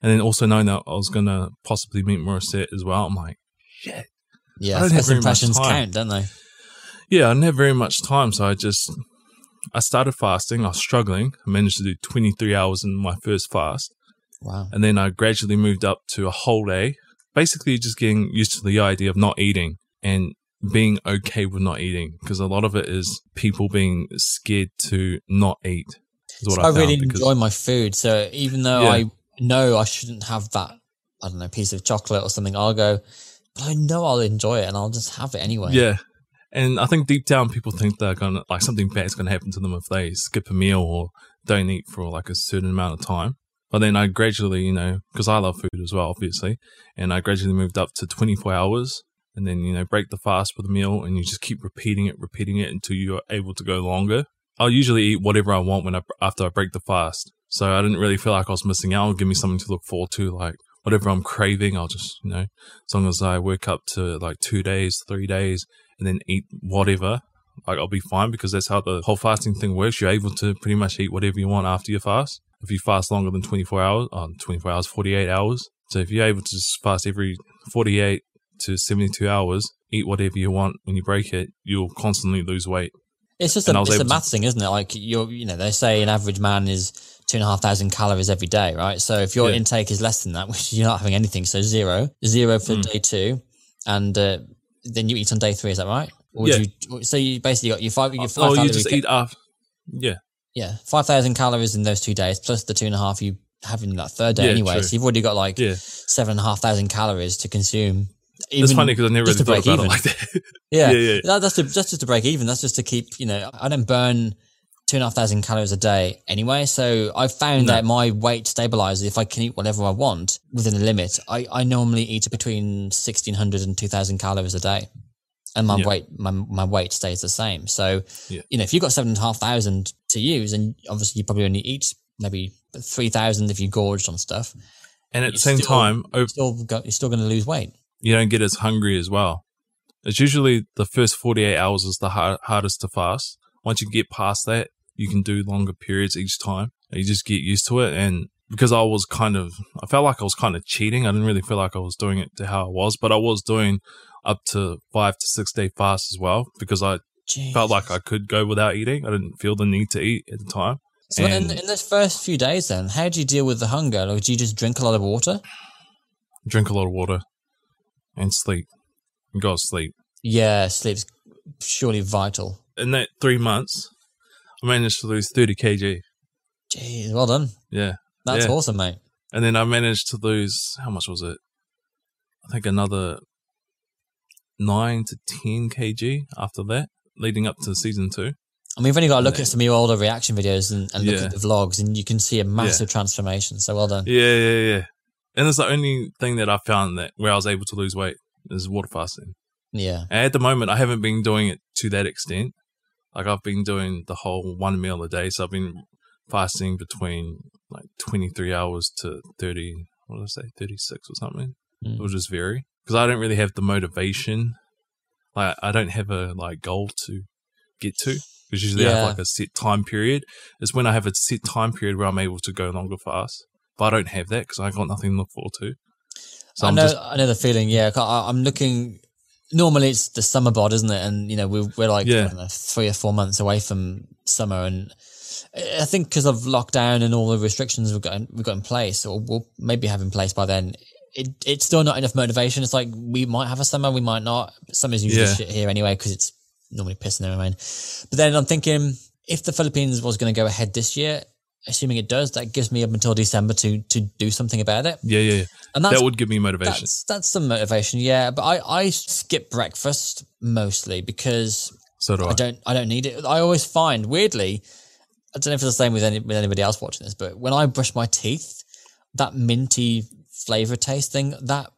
And then also knowing that I was going to possibly meet Morissette as well, I'm like, shit. Yeah, I don't have first very much impressions time. count, don't they? Yeah, I didn't have very much time. So I just, I started fasting. I was struggling. I managed to do 23 hours in my first fast. Wow. And then I gradually moved up to a whole day, basically just getting used to the idea of not eating and being okay with not eating because a lot of it is people being scared to not eat. Is what So I, I, really because- enjoy my food. So even though Yeah. I know I shouldn't have that, I don't know, piece of chocolate or something, I'll go, but I know I'll enjoy it and I'll just have it anyway. Yeah. And I think deep down people think they're gonna like something bad's gonna happen to them if they skip a meal or don't eat for like a certain amount of time. But then I gradually, you know, because I love food as well, obviously, and I gradually moved up to 24 hours and then, you know, break the fast with a meal and you just keep repeating it, repeating it until you're able to go longer. I'll usually eat whatever I want when I, after I break the fast. So I didn't really feel like I was missing out. Give me something to look forward to, like whatever I'm craving. I'll just, you know, as long as I work up to like two days, three days, and then eat whatever, like I'll be fine because that's how the whole fasting thing works. You're able to pretty much eat whatever you want after your fast. If you fast longer than 24 hours, um, 24 hours, 48 hours. So if you're able to just fast every 48 to 72 hours, eat whatever you want when you break it, you'll constantly lose weight. It's just And a, it's a math to- thing, isn't it? Like you're, you know, they say an average man is two and a half thousand calories every day, right? So if your Yeah. intake is less than that, <laughs> which you're not having anything, so zero, zero for Mm. day two, and uh, then you eat on day three. Is that right? Or would Yeah. You, so you basically got your five, your five Oh, you calorie just eat after. Yeah. yeah, five thousand calories in those two days, plus the two and a half you have in that third day Yeah, anyway. true. So you've already got like Yeah. seven and a half thousand calories to consume. It's even funny because I never really thought about it even. like that. <laughs> Yeah, Yeah, yeah. That, that's to, that's just to break even. That's just to keep you know. I don't burn two and a half thousand calories a day anyway. So I found No. that my weight stabilizes if I can eat whatever I want within a limit. I, I normally eat between 1600 and 2000 calories a day. And my Yeah. weight, my, my weight stays the same. So, Yeah. you know, if you've got seven and a half thousand to use, and obviously you probably only eat maybe 3000 if you gorged on stuff, And at the same still- time, you're still, go, you're still going to lose weight. you don't get as hungry as well. It's usually the first 48 hours is the hard, hardest to fast. Once you get past that, you can do longer periods each time. You just get used to it. And because I was kind of, I felt like I was kind of cheating. I didn't really feel like I was doing it to how I was, but I was doing up to five to six day fast as well because I felt like I could go without eating. I didn't feel the need to eat at the time. So in, And- in those first few days, then, how do you deal with the hunger? Like, do you just drink a lot of water? Drink a lot of water and sleep. You gotta sleep. Yeah, sleep's surely vital. In that three months, I managed to lose 30 kg. Jeez, well done. Yeah. That's Yeah. awesome, mate. And then I managed to lose, how much was it? I think another 9 to 10 kg after that, leading up to season two. And we've only got to look Yeah. at some of your older reaction videos and, and look Yeah. at the vlogs, and you can see a massive transformation. So well done. Yeah, yeah, yeah. And it's the only thing that I found that where I was able to lose weight is water fasting. Yeah. And at the moment, I haven't been doing it to that extent. Like I've been doing the whole one meal a day. So I've been fasting between like 23 hours to 30, what did I say, 36 or something. Mm. It'll just vary because I don't really have the motivation. Like I don't have a like goal to get to because usually I have like a set time period. It's when I have a set time period where I'm able to go longer fast. But I don't have that because I got nothing to look forward to. So I I'm know, just I know the feeling. Yeah, I, I'm looking. Normally, it's the summer bod, isn't it? And you know, we're we're like Yeah. Know, three or four months away from summer, and I think because of lockdown and all the restrictions we've got in, we've got in place, or we'll maybe have in place by then. It, it's still not enough motivation. It's like we might have a summer, we might not. Summer's usually Yeah. shit here anyway because it's normally pissing there rain. But then I'm thinking if the Philippines was going to go ahead this year, assuming it does, that gives me up until December to to do something about it. yeah, yeah. yeah. And that's That would give me motivation. that's that's some motivation, yeah. But I I skip breakfast mostly because So do I. I don't I don't need it. I always find weirdly, I don't know if it's the same with any with anybody else watching this, but when I brush my teeth, that minty flavor taste thing that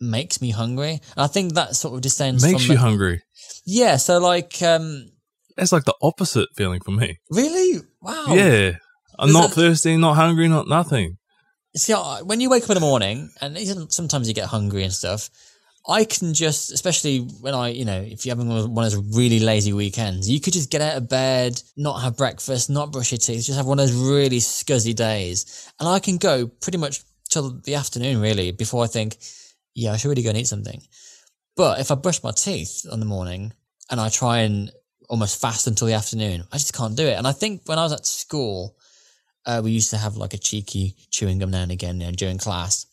makes me hungry, and I think that sort of descends Makes from you hungry. yeah. So like, um, It's like the opposite feeling for me. really, wow, Yeah. I'm not it- thirsty, not hungry, not nothing. See, I- when you wake up in the morning, and sometimes you get hungry and stuff, I can just, especially when I, you know, if you're having one of those really lazy weekends, you could just get out of bed, not have breakfast, not brush your teeth, just have one of those really scuzzy days. And I can go pretty much till the afternoon, really, before I think, yeah, I should really go and eat something. But if I brush my teeth in the morning and I try and almost fast until the afternoon, I just can't do it. And I think when I was at school, uh, we used to have like a cheeky chewing gum now and again you know, during class.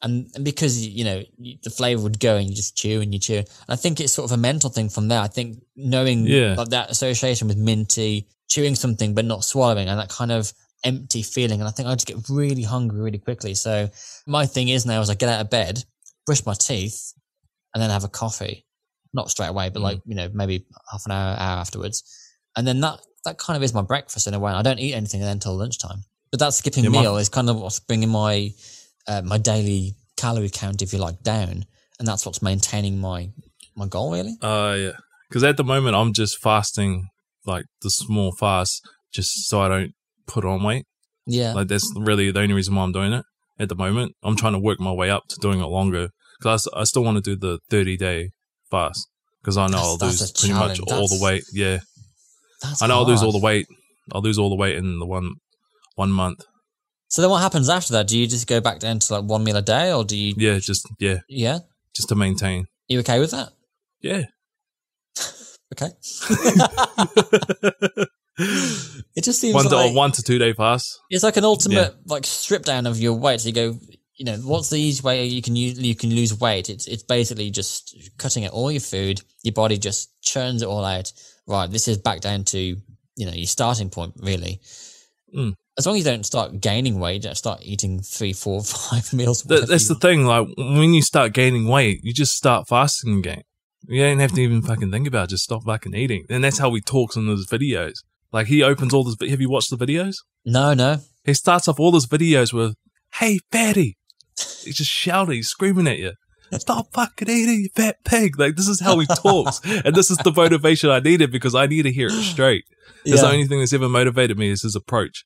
And, and because, you know, the flavor would go and you just chew and you chew. And I think it's sort of a mental thing from there. I think knowing Yeah. like that association with minty, chewing something but not swallowing and that kind of empty feeling. And I think I just get really hungry really quickly. So my thing is now is I get out of bed, brush my teeth and then have a coffee. Not straight away, but Mm. like, you know, maybe half an hour, hour afterwards. And then that, that kind of is my breakfast in a way. I don't eat anything until lunchtime. But that skipping Yeah, my- meal is kind of what's bringing my uh, my daily calorie count, if you like, down, and that's what's maintaining my my goal really. Uh, yeah. Because at the moment, I'm just fasting, like the small fast, just so I don't put on weight. Yeah, Like that's really the only reason why I'm doing it at the moment. I'm trying to work my way up to doing it longer because I still want to do the 30 day fast because I know That's- I'll that's lose pretty much challenge. all the weight. Yeah, that's I know I'll lose all the weight. I'll lose all the weight in the one one month. So then, what happens after that? Do you just go back down to like one meal a day, or do you? Yeah, just yeah, Yeah, just to maintain. you okay with that? Yeah. <laughs> Okay. <laughs> it just seems one, like one to two day pass. it's like an ultimate like strip down of your weight. So you go, you know, what's the easy way you can use, you can lose weight? It's it's basically just cutting out all your food. Your body just churns it all out. Right, this is back down to you know your starting point really. Mm. As long as you don't start gaining weight, don't start eating three, four, <laughs> five meals. That, that's the thing. Like when you start gaining weight, you just start fasting again. You don't have to even fucking think about it. Just stop fucking eating. And that's how he talks in those videos. Like he opens all this. Have you watched the videos? No, no. He starts off all his videos with, "Hey, fatty!" He's just shouting, he's screaming at you. Stop fucking eating, you fat pig! Like this is how he talks, <laughs> and this is the motivation I needed because I need to hear it straight. That's the only thing that's ever motivated me is his approach.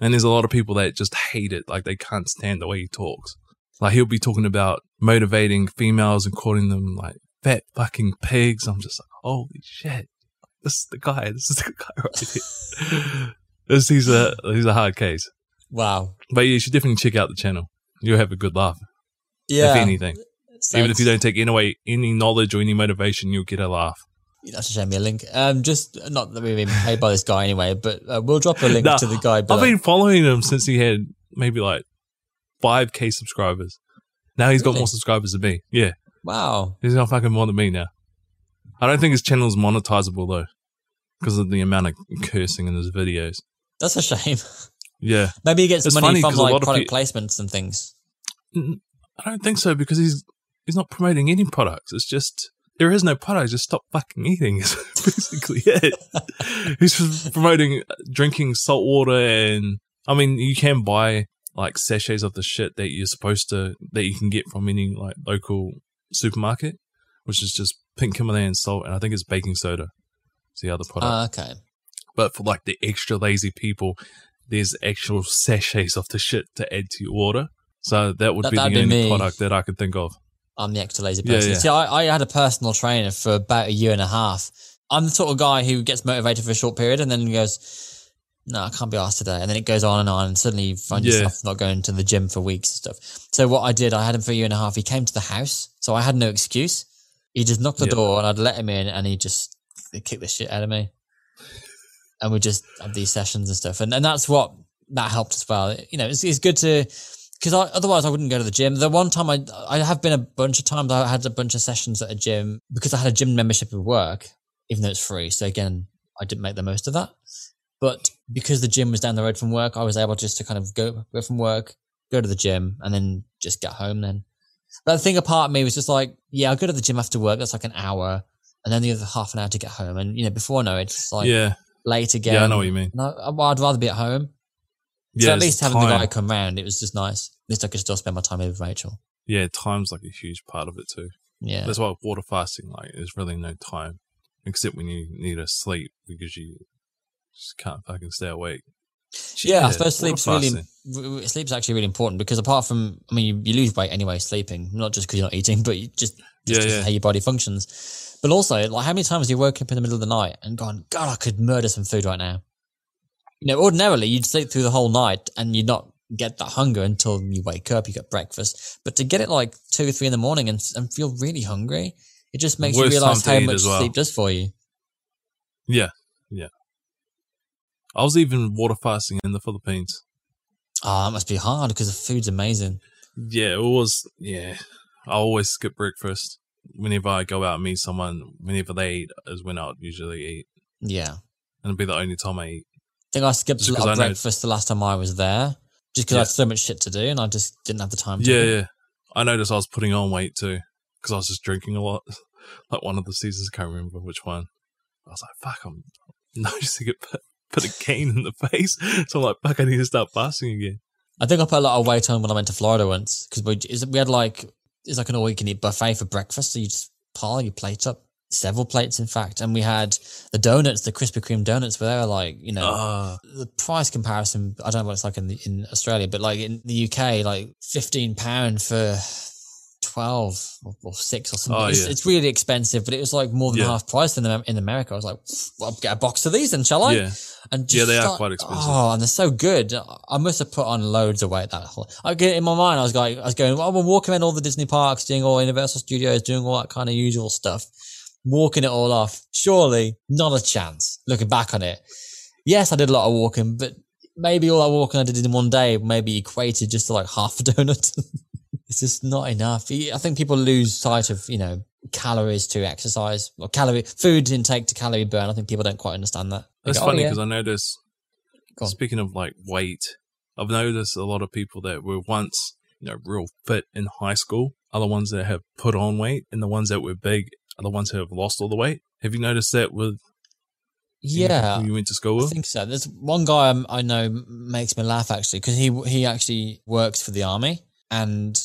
And there's a lot of people that just hate it, like they can't stand the way he talks. Like he'll be talking about motivating females and calling them like fat fucking pigs. I'm just like, holy shit, this is the guy. This is the <laughs> guy right here. this he's a he's a hard case. Wow. But yeah, you should definitely check out the channel. You'll have a good laugh, Yeah. if anything. Even if you don't take any away any knowledge or any motivation, you'll get a laugh. You have to send me a link. Um, just not that we've been paid by this guy anyway, but uh, we'll drop a link No, to the guy. Below. I've been following him since he had maybe like five k subscribers. Now he's got more subscribers than me. Yeah, wow. he's got fucking more than me now. I don't think his channel is monetizable though, because of the amount of cursing in his videos. That's a shame. Yeah, Maybe he gets It's money from like product placements and things. I don't think so because he's he's not promoting any products. It's just there is no product. Just stop fucking eating. <laughs> Is basically <laughs> it. he's just promoting drinking salt water, and I mean, you can buy like sachets of the shit that you're supposed to that you can get from any like local supermarket, which is just pink Himalayan salt, and I think it's baking soda. It's the other product. Ah, okay. but for like the extra lazy people, there's actual sachets of the shit to add to your water. So that would That- be the be only product that I could think of. I'm the extra lazy person. yeah. See, I, I had a personal trainer for about a year and a half. I'm the sort of guy who gets motivated for a short period and then goes, no, I can't be asked today. And then it goes on and on. And suddenly you find Yeah. yourself not going to the gym for weeks and stuff. So what I did, I had him for a year and a half. He came to the house. So I had no excuse. He just knocked the Yeah. door and I'd let him in and he just kicked the shit out of me. And we just have these sessions and stuff. And, and that's what that helped as well. You know, it's, it's good to, because I, otherwise I wouldn't go to the gym. The one time I, I have been a bunch of times I had a bunch of sessions at a gym because I had a gym membership at work, even though it's free. So again, I didn't make the most of that. But because the gym was down the road from work, I was able just to kind of go, go from work, go to the gym and then just get home then. But the thing apart of me was just like, yeah, I'll go to the gym after work. That's like an hour. And then the other half an hour to get home. And, you know, before I know it, it's like yeah, late again. yeah, I know what you mean. No, I'd rather be at home. Yeah, so at least having the time. guy come round, it was just nice. At least I could still spend my time with Rachel. Yeah, time's like a huge part of it too. Yeah. That's why water fasting, like, there's really no time except when you need to sleep because you just can't fucking stay awake. yeah, I suppose sleep's really fasting. w- w- sleep's actually really important because apart from I mean you, you lose weight anyway sleeping, not just because you're not eating, <laughs> but you just, just Yeah, 'cause yeah. how your body functions. But also, like how many times have you woken up in the middle of the night and gone, God, I could murder some food right now. You know, ordinarily you'd sleep through the whole night and you'd not get that hunger until you wake up, you get breakfast. But to get it like two, three in the morning and, and feel really hungry, it just makes you realize how much well. sleep does for you. Yeah, yeah. I was even water fasting in the Philippines. Oh, that must be hard because the food's amazing. Yeah, it was. Yeah, I always skip breakfast whenever I go out and meet someone. Whenever they eat, is when I'd usually eat, Yeah. and it'd be the only time I eat. I think I skipped Just a 'cause lot of know- breakfast the last time I was there, just because I had so much shit to do and I just didn't have the time. to Yeah, do yeah. I noticed I was putting on weight too because I was just drinking a lot. <laughs> like one of the seasons, I can't remember which one. I was like, "Fuck!" I'm <laughs> noticing it put, put a cane in the face. <laughs> So I'm like, "Fuck!" I need to start fasting again. I think I put a lot of weight on when I went to Florida once because we we had like it's like an all you can eat buffet for breakfast, so you just pile your plates up, several plates in fact, and we had the donuts, the Krispy Kreme donuts, where they were like you know Ah, the price comparison. I don't know what it's like in the, in Australia, but like in the UK, like fifteen pound for. 12 or, 6 or something. Oh, it's, yeah. it's really expensive, but it was like more than Yeah. half price in, in America. I was like, well, I'll get a box of these then, shall I? yeah, And Yeah, they are quite expensive. Oh, and they're so good. I must have put on loads of weight that whole. I get in my mind. I was going, I was going. Well, we're walking around all the Disney parks, doing all Universal Studios, doing all that kind of usual stuff, walking it all off. Surely, not a chance. Looking back on it, yes, I did a lot of walking, but maybe all that walking I did in one day maybe equated just to like half a <laughs> donut. it's just not enough. I think people lose sight of you know calories to exercise or calorie food intake to calorie burn. I think people don't quite understand that. They that's go, oh, funny yeah. because I noticed. Speaking of like weight, I've noticed a lot of people that were once you know real fit in high school are the ones that have put on weight, and the ones that were big are the ones who have lost all the weight. Have you noticed that with yeah, who you went to school with? I think so. There's one guy I'm- I know makes me laugh actually because he he actually works for the army and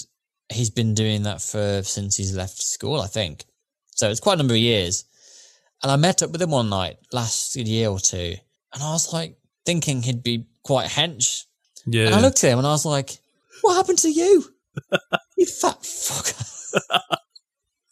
he's been doing that for since he's left school. I think so. It's quite a number of years. And I met up with him one night last year or two, and I was like thinking he'd be quite hench. Yeah, And I looked at him and I was like, "What happened to you, <laughs> you fat fucker?"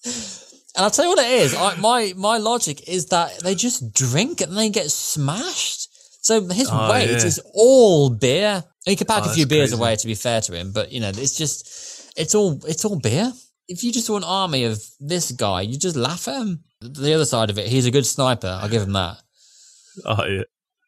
<laughs> and I'll tell you what it is. I, my my logic is that they just drink and they get smashed. So his Oh, weight yeah. is all beer. He could pack Oh, a few beers crazy. away to be fair to him, but you know, it's just it's all it's all beer. If you just saw an army of this guy, you just laugh at him. The other side of it, he's a good sniper. I'll give him that oh yeah,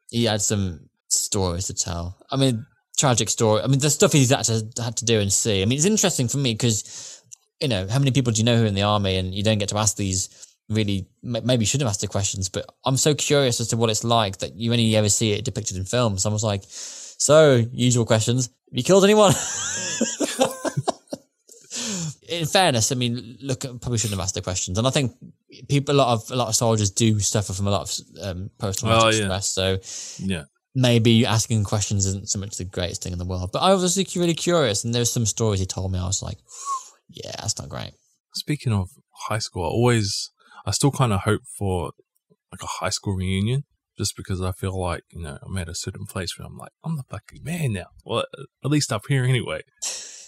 he had some stories to tell. I mean, tragic story. I mean, the stuff he's had to had to do and see. I mean, it's interesting for me because you know how many people do you know who are in the army, and you don't get to ask these really. Maybe you should have asked the questions, but I'm so curious as to what it's like that you only ever see it depicted in films. I was like, So, usual questions. Have you killed anyone? <laughs> In fairness, I mean, look, probably shouldn't have asked the questions, and I think people, a lot of a lot of soldiers do suffer from a lot of um, post-traumatic Oh, yeah. stress. So Yeah. maybe asking questions isn't so much the greatest thing in the world. But I was really curious, and there's some stories he told me. I was like, yeah, that's not great. Speaking of high school, I always, I still kind of hope for like a high school reunion, just because I feel like you know I'm at a certain place where I'm like I'm the fucking man now. Well, at least up here anyway.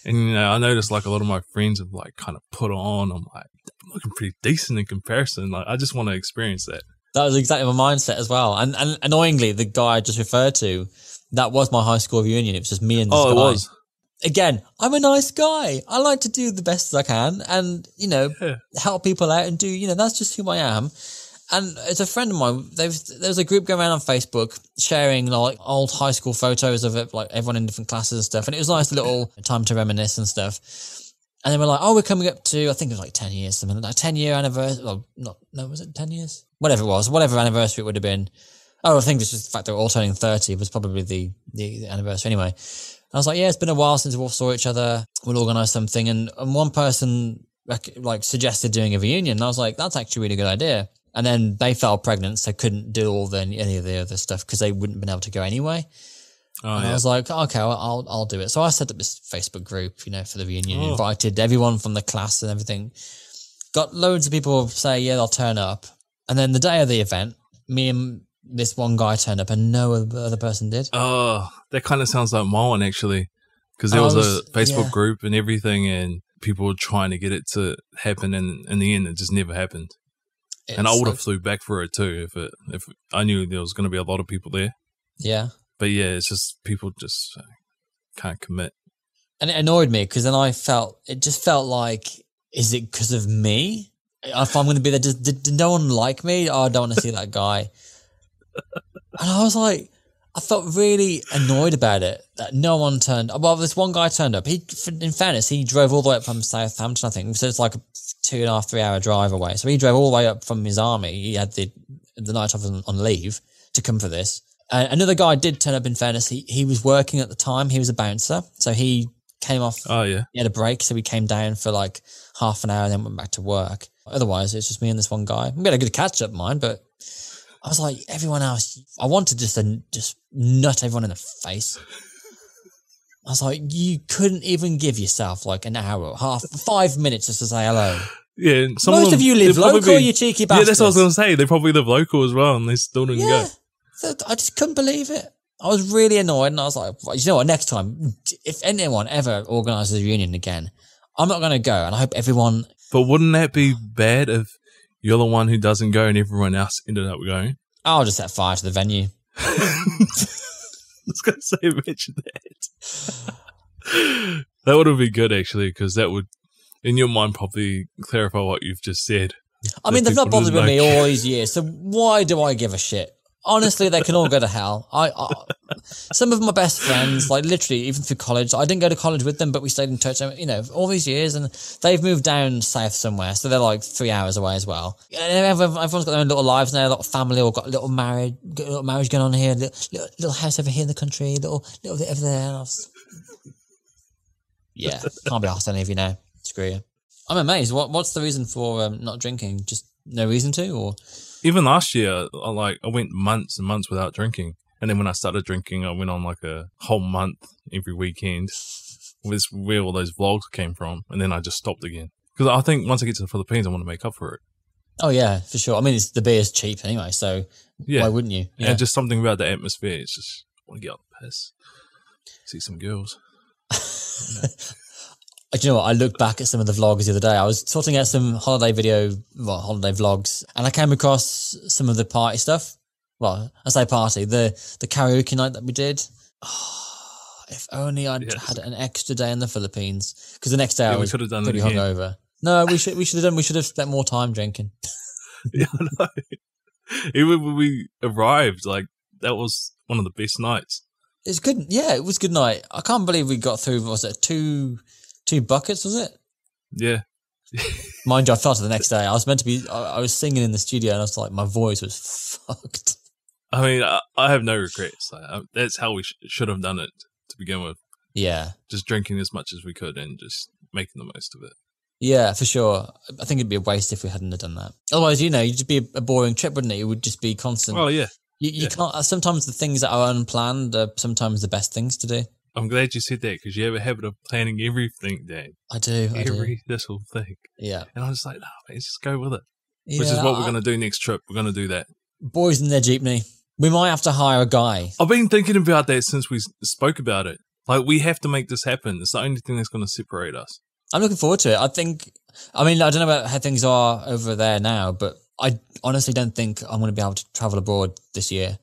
And you know, I noticed like a lot of my friends have like kind of put on. I'm like, I'm looking pretty decent in comparison. Like, I just want to experience that. That was exactly my mindset as well. And, and annoyingly, the guy I just referred to, that was my high school reunion. It was just me and this Oh, it guy. was. Again, I'm a nice guy. I like to do the best as I can and, you know, Yeah. help people out and do, you know, that's just who I am. And as a friend of mine, there was a group going around on Facebook sharing like old high school photos of it, like everyone in different classes and stuff. And it was a nice little <laughs> time to reminisce and stuff. And they were like, "Oh, we're coming up to I think it was like ten years, something like ten year anniversary. Well, not no, was it ten years? Whatever it was, whatever anniversary it would have been. Oh, I think it's just the fact that we're all turning thirty was probably the, the anniversary anyway. I was like, yeah, it's been a while since we all saw each other. We'll organise something. And, and one person rec- like suggested doing a reunion. And I was like, that's actually a really good idea. And then they fell pregnant, so couldn't do all the any of the other stuff because they wouldn't have been able to go anyway. Oh And I was like, okay, well, I'll I'll do it. So I set up this Facebook group, you know, for the reunion. Oh. Invited everyone from the class and everything. Got loads of people say, yeah, they'll turn up. And then the day of the event, me and this one guy turned up, and no other person did. Oh, that kind of sounds like my one actually, because there was, was- a Facebook yeah. group and everything, and people were trying to get it to happen, and in the end, it just never happened. and I would have like- flew back for it too if it if I knew there was going to be a lot of people there. yeah. But yeah, it's just people just uh, can't commit. and it annoyed me because then I felt it just felt like, is it because of me? If I'm going to be there, did, did, did no one like me? Oh, I don't want to see that guy. And I was like, I felt really annoyed about it that no one turned. Well, this one guy turned up. He, in fairness, he drove all the way up from Southampton, I think. So it's like a two and a half, three hour drive away. So he drove all the way up from his army. He had the the night off on, on leave to come for this. Uh, another guy did turn up. In fairness, he he was working at the time. He was a bouncer, so he came off Oh yeah, he had a break, so we came down for like half an hour and then went back to work. Otherwise, it's just me and this one guy. We had a good catch up, mine, but I was like, everyone else, I wanted just to just nut everyone in the face. <laughs> I was like, you couldn't even give yourself like an hour, half, five minutes just to say hello. yeah. Some Most of, you live probably local, be- you cheeky bastards. Yeah, that's what I was going to say. They probably live local as well, and they still didn't Yeah. go. So I just couldn't believe it. I was really annoyed and I was like, you know what, next time, if anyone ever organises a reunion again, I'm not going to go. And I hope everyone But wouldn't that be bad if you're the one who doesn't go and everyone else ended up going? I'll just set fire to the venue. I was going to say, imagine that. that would have been good, actually, because that would, in your mind, probably clarify what you've just said. I mean, they've not bothered with me all these years, so why do I give a shit? Honestly, they can all go to hell. I, I some of my best friends, like literally, even through college, I didn't go to college with them, but we stayed in touch. You know, all these years, and they've moved down south somewhere, so they're like three hours away as well. And everyone- everyone's got their own little lives now, of family, or got a little married, got a little marriage going on here, little, little, little house over here in the country, little little bit over there. Yeah, can't be asked any of you now. Screw you. I'm amazed. What what's the reason for um, not drinking? Just no reason to, or Even last year, I like I went months and months without drinking, and then when I started drinking, I went on like a whole month every weekend. Was where all those vlogs came from, and then I just stopped again because I think once I get to the Philippines, I want to make up for it. oh yeah, for sure. I mean, it's, the is cheap anyway, so Yeah, why wouldn't you? yeah. just something about the atmosphere. It's just I want to get out the piss, see some girls. <laughs> Do you know what? I looked back at some of the vlogs the other day. I was sorting out some holiday video, well, holiday vlogs, and I came across some of the party stuff. Well, I say party, the the karaoke night that we did. Oh, <sighs> if only I'd Yes. had an extra day in the Philippines, because the next day I Yeah, we was could have done pretty hungover. No, we should we should have done. We should have spent more time drinking. <laughs> <laughs> Yeah, I know. Even when we arrived, like that was one of the best nights. It's good. Yeah, it was a good night. I can't believe we got through. Was it two two buckets? Was it? Yeah, Mind you, I felt it the <laughs> next day. I was meant to be. I, I was singing in the studio, and I was like, my voice was fucked. I mean, I, I have no regrets. Like, I, that's how we sh- should have done it to begin with. Yeah. Just drinking as much as we could and just making the most of it. Yeah, for sure. I think it'd be a waste if we hadn't have done that. Otherwise, you know, you'd just be a boring trip, wouldn't it? It would just be constant. Well, yeah. you you yeah. can't. Sometimes the things that are unplanned are sometimes the best things to do. I'm glad you said that because you have a habit of planning everything, Dan. I do. I do. Every little thing. Yeah. And I was like, no, man, just go with it. yeah. Which is what we're going to do next trip. We're going to do that. Boys in their jeepney. We might have to hire a guy. I've been thinking about that since we spoke about it. Like, we have to make this happen. It's the only thing that's going to separate us. I'm looking forward to it. I think. I mean, I don't know about how things are over there now, but I honestly don't think I'm going to be able to travel abroad this year.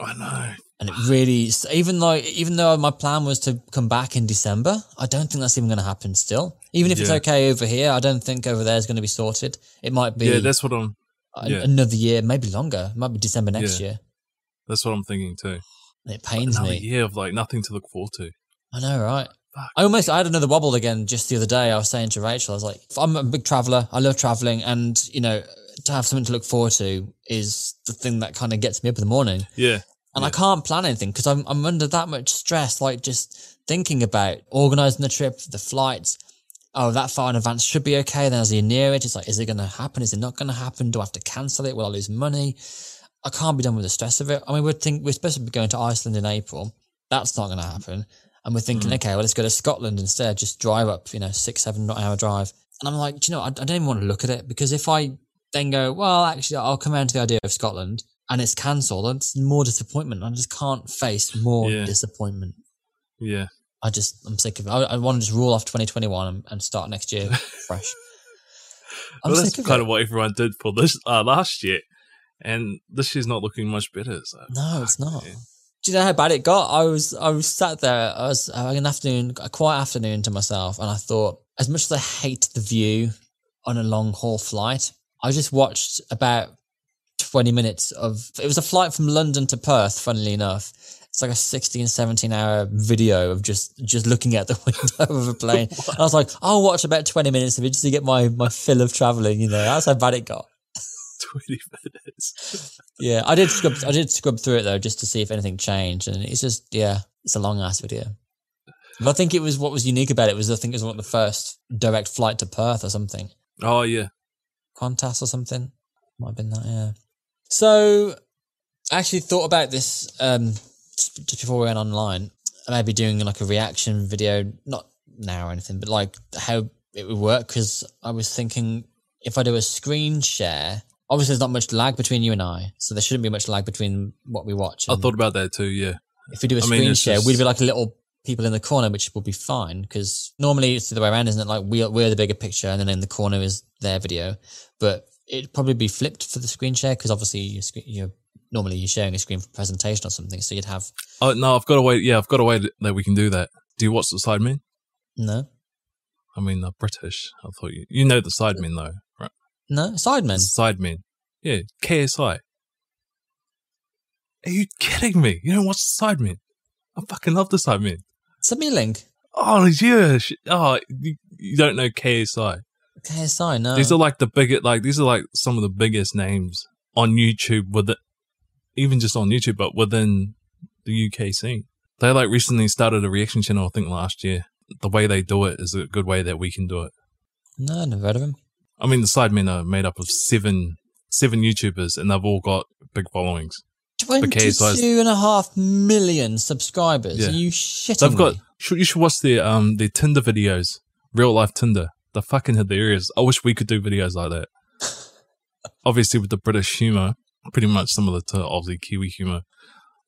I know. And it really, even though, even though my plan was to come back in December, I don't think that's even going to happen. Still, even if it's okay over here, I don't think over there is going to be sorted. It might be Yeah, that's what I'm. yeah. another year, maybe longer. It might be December next Yeah. year. That's what I'm thinking too. It pains Another me. year of like nothing to look forward to. I know, right? Fuck. I almost I had another wobble again just the other day. I was saying to Rachel, I was like, I'm a big traveler. I love traveling, and you know, to have something to look forward to is the thing that kind of gets me up in the morning. Yeah. And I can't plan anything because I'm I'm under that much stress. Like just thinking about organizing the trip, the flights. Oh, that far in advance should be okay. Then as you're near it, it's like, is it going to happen? Is it not going to happen? Do I have to cancel it? Will I lose money? I can't be done with the stress of it. I mean, we're think we're supposed to be going to Iceland in April. That's not going to happen. And we're thinking, hmm. okay, well, let's go to Scotland instead. Just drive up, you know, six, seven hour drive. And I'm like, do you know, I, I don't even want to look at it because if I then go, well, actually, I'll come around to the idea of Scotland and it's cancelled, it's more disappointment. I just can't face more Yeah. disappointment. Yeah. I just, I'm sick of it. I, I want to just rule off 2021 and, and start next year <laughs> fresh. I'm well, that's sick of kind it. of what everyone did for this uh, last year, and this year's not looking much better. So. No, it's not. man. Do you know how bad it got? I was I was sat there. I was having an afternoon, a quiet afternoon to myself, and I thought, as much as I hate the view on a long haul flight, I just watched about twenty minutes of. It was a flight from London to Perth. Funnily enough, it's like a sixteen, 17 hour video of just just looking out the <laughs> window of a plane. <laughs> I was like, I'll watch about twenty minutes of it just to get my my fill of traveling. You know, that's how bad it got. Twenty minutes. Yeah, I did scrub. I did scrub through it though, just to see if anything changed, and it's just yeah, it's a long ass video. But I think it was what was unique about it was I think it was one of the first direct flight to Perth or something, Oh yeah. Qantas or something. Might have been that. Yeah. So, I actually thought about this um, just, before we went online. Maybe doing like a reaction video, not now or anything, but like how it would work. Because I was thinking if I do a screen share, obviously there's not much lag between you and I, so there shouldn't be much lag between what we watch. I thought about that too. Yeah. if we do a I screen mean, share, just- we'd be like a little people in the corner, which will be fine because normally it's the other way around, isn't it? Like we we're the bigger picture, and then in the corner is their video. But it'd probably be flipped for the screen share because obviously you're, you're normally you're sharing a screen for presentation or something, so you'd have Oh no, I've got a way. Yeah, I've got a way that- we can do that. Do you watch the side Sidemen? no, I mean, the British. I thought you you know the side Sidemen though, right? no sidemen. Sidemen. Yeah, KSI. Are you kidding me? You don't watch the Sidemen? I fucking love the Sidemen. Send me a link. Oh yeah. Oh, you, you don't know KSI? KSI, no. These are like the biggest, like these are like some of the biggest names on YouTube with it, even just on YouTube, but within the UK scene. They like recently started a reaction channel, I think last year. The way they do it is a good way that we can do it. no, I never heard of him. I mean, the Sidemen are made up of seven, seven YouTubers and they've all got big followings. Twenty-two and a half million subscribers. Yeah. Are you shitting They've got, me? should, you should watch their, um, their Tinder videos, real life Tinder. They're fucking hilarious. I wish we could do videos like that. <laughs> Obviously, with the British humor, pretty much similar to Aussie Kiwi humor,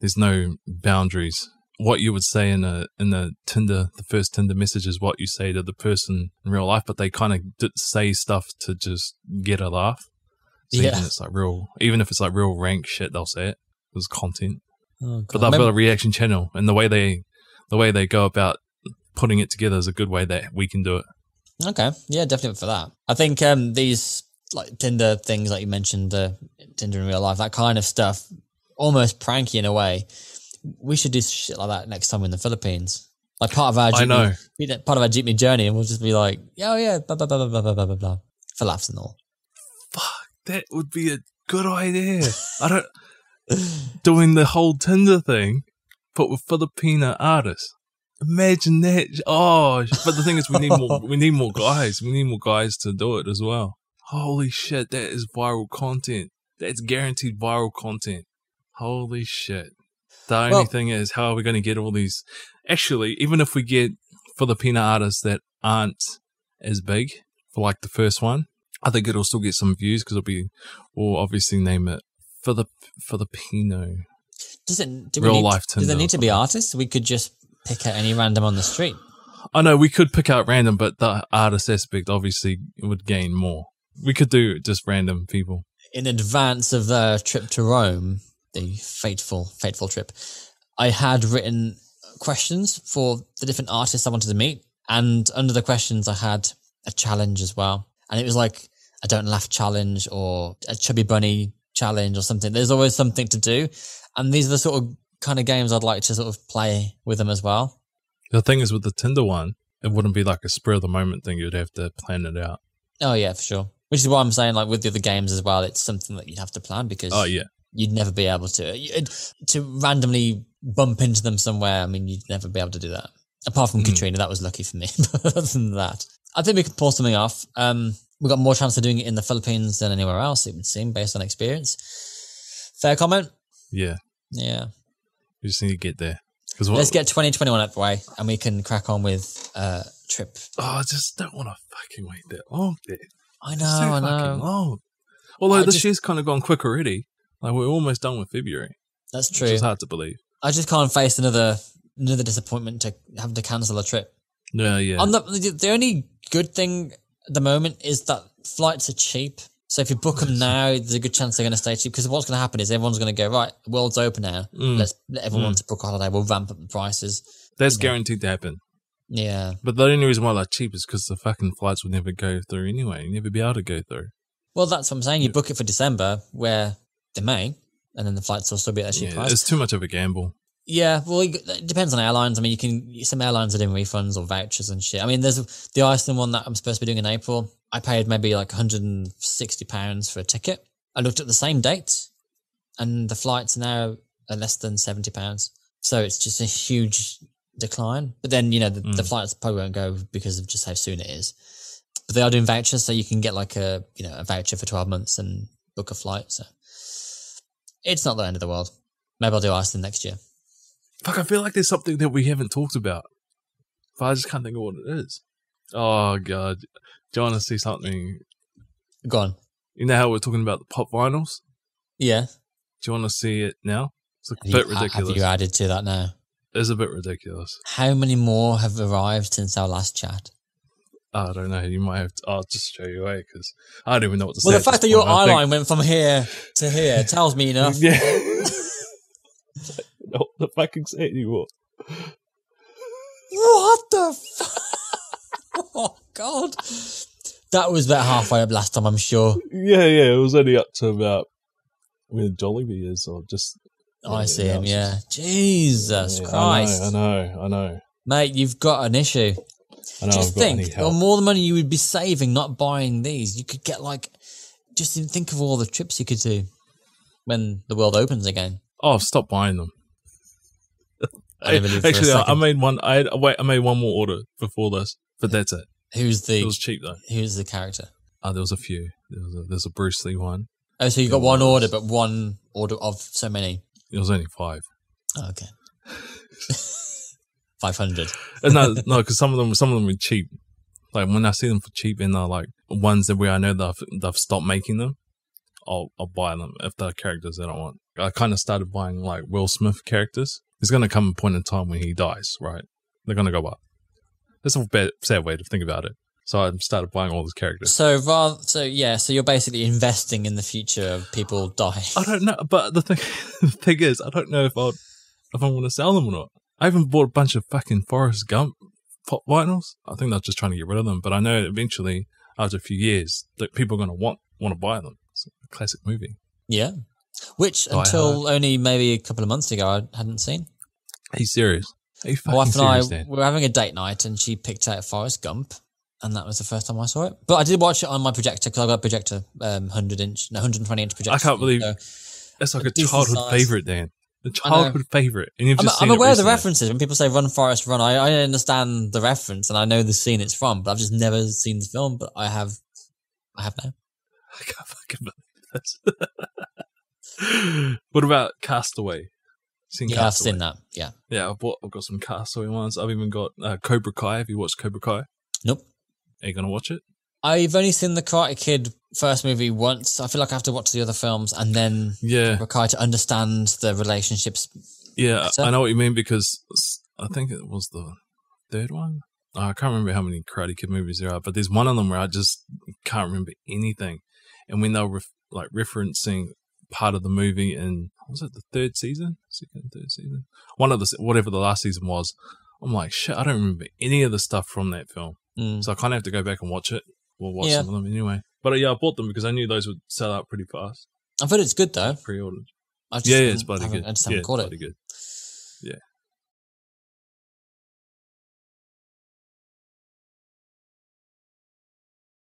there's no boundaries. What you would say in a in a Tinder, the first Tinder message is what you say to the person in real life, but they kind of d- say stuff to just get a laugh. So Yeah. even if it's like real, even if it's like real rank shit, they'll say it as content. Oh, But they've got a reaction channel, and the way they the way they go about putting it together is a good way that we can do it. Okay, yeah, definitely for that. I think um these like Tinder things, like you mentioned, the Tinder in real life, that kind of stuff, almost pranky in a way. We should do shit like that next time in the Philippines. Like part of our I know. part of our jeepney journey, and we'll just be like, oh yeah, blah blah blah blah blah blah blah blah, blah for laughs and all. Fuck, that would be a good idea. I don't. <laughs> doing the whole Tinder thing, but with Filipino artists. Imagine that. Oh, but the thing is, we need more. <laughs> We need more guys. We need more guys to do it as well. Holy shit, that is viral content. That's guaranteed viral content. Holy shit. The only Well- thing is, how are we going to get all these? Actually, even if we get Filipino artists that aren't as big for like the first one, I think it'll still get some views because it'll be, we'll obviously name it Filip Filipino. Does it? Do we Real need, life Do they Tinder need to be artists? We could just pick out any random on the street. I know we could pick out random, but the artist aspect obviously would gain more. We could do just random people. in advance of the trip to Rome, the fateful, fateful trip, I had written questions for the different artists I wanted to meet. And under the questions, I had a challenge as well. And it was like a don't laugh challenge or a chubby bunny challenge or something. There's always something to do. And these are the sort of kind of games I'd like to sort of play with them as well. The thing is with the Tinder one, it wouldn't be like a spur of the moment thing. You'd have to plan it out. Oh, yeah, for sure. Which is why I'm saying, like with the other games as well, it's something that you'd have to plan because Oh yeah, you'd never be able to You'd- to randomly bump into them somewhere. I mean, you'd never be able to do that. Apart from Hmm. Katrina, that was lucky for me. <laughs> but other than that, I think we could pull something off. Um, we got more chance of doing it in the Philippines than anywhere else. It would seem, based on experience. Fair comment. yeah. Yeah. We just need to get there because Let's get 2021 out the way, and we can crack on with uh trip. Oh, I just don't want to fucking wait that long. Dude. I know, so I know. long. Although I this just- year's kind of gone quick already. Like we're almost done with February, That's true. It's hard to believe. I just can't face another another disappointment to having to cancel a trip. Yeah, yeah. On the the the only good thing at the moment is that flights are cheap. So if you book them now, there's a good chance they're going to stay cheap. Because what's going to happen is everyone's going to go right. World's open now. Mm. Let's let everyone Mm. to book a holiday. We'll ramp up the prices. That's guaranteed to happen. Yeah. But the only reason why they're cheap is because the fucking flights will never go through anyway. You'd never be able to go through. Well, that's what I'm saying. You book it for December, where they may, and then the flights will still be at a cheap Yeah, price. it's too much of a gamble. Yeah, well, it depends on airlines. I mean, you can some airlines are doing refunds or vouchers and shit. I mean, there's the Iceland one that I'm supposed to be doing in April. I paid maybe like 160 pounds for a ticket. I looked at the same date, and the flights now are less than 70 pounds. So it's just a huge decline. But then you know the, the Mm. flights probably won't go because of just how soon it is. But they are doing vouchers, so you can get like a you know a voucher for 12 months and book a flight. So it's not the end of the world. Maybe I'll do Iceland next year. Fuck, I feel like there's something that we haven't talked about. But I just can't think of what it is. Oh, God. Do you want to see something? Go on. You know how we're talking about the pop vinyls? Yeah. Do you want to see it now? It's a Have bit you, ridiculous. Have you added to that now? It's a bit ridiculous. How many more have arrived since our last chat? I don't know. You might have to. I'll just show you eh, away because I don't even know what to Well, say. the fact that your point. I eye think- went from here to here tells me enough. <laughs> Yeah. <laughs> <laughs> Know what the fucking say anymore. What the? F- <laughs> oh God! That was about halfway up last time, I'm sure. Yeah, yeah. It was only up to about where Jollibee is, or just. Oh, I see him. Yeah, just- Jesus Yeah, Christ, I know, I know, I know. mate, you've got an issue. I know. Just I've think, the more the money you would be saving not buying these, you could get like, just think of all the trips you could do when the world opens again. Oh, stop buying them. I didn't believe for a Actually, I I made one. I had, wait. I made one more order before this, but that's it. Who's the It was cheap though. who's the character? Oh, there was a few. There was a, there's a Bruce Lee one. Oh, so you got one order, but one order of so many. It was only five. Oh, okay. <laughs> Five hundred. Uh, no, no, because some of them, some of them were cheap. Like when I see them for cheap, and they're like ones that where I know they've they've stopped making them, I'll I'll buy them if they're characters that I want. I kind of started buying like Will Smith characters. There's gonna come a point in time when he dies, right? They're gonna go up. That's a bad, sad way to think about it. So I started buying all these characters. So rather, so yeah, so you're basically investing in the future of people dying. I don't know, but the thing, <laughs> the thing is, I don't know if I if I want to sell them or not. I haven't bought a bunch of fucking Forrest Gump pop vinyls. I think they're just trying to get rid of them. But I know eventually, after a few years, that people are going to want want to buy them. It's a classic movie. Yeah. Which until only maybe a couple of months ago I hadn't seen. Are you serious? Are you My wife and I Dan? were having a date night, and she picked out Forrest Gump, and that was the first time I saw it. But I did watch it on my projector because I got a projector, um, hundred inch, no, hundred and twenty inch projector. I can't believe- So it's like a a childhood favorite, Dan. A childhood favorite, and you've I'm, just I'm aware of the references when people say "Run Forrest Run." I, I understand the reference and I know the scene it's from, but I've just never seen the film. But I have, I have now. <laughs> I can't fucking believe this. <laughs> <laughs> what about Castaway? Seen Yeah, I've seen that. Yeah. Yeah, I've, bought, I've got some Castaway ones. I've even got uh, Cobra Kai. Have you watched Cobra Kai? Nope. Are you gonna watch it? I've only seen the Karate Kid first movie once. I feel like I have to watch the other films and then Yeah, Cobra to understand the relationships. yeah. Better? I know what you mean because I think it was the third one. Oh, I can't remember how many Karate Kid movies there are, but there's one of them where I just can't remember anything. And when they were like referencing part of the movie in was it the third season, second, third season, one of the whatever the last season was, I'm like shit. I don't remember any of the stuff from that film, Mm. so I kind of have to go back and watch it. We'll watch Yeah. some of them anyway. But uh, yeah, I bought them because I knew those would sell out pretty fast. I've heard it's good though. Pre-ordered. I just Yeah, yeah, it's bloody good. I just haven't it's caught it. good. Yeah.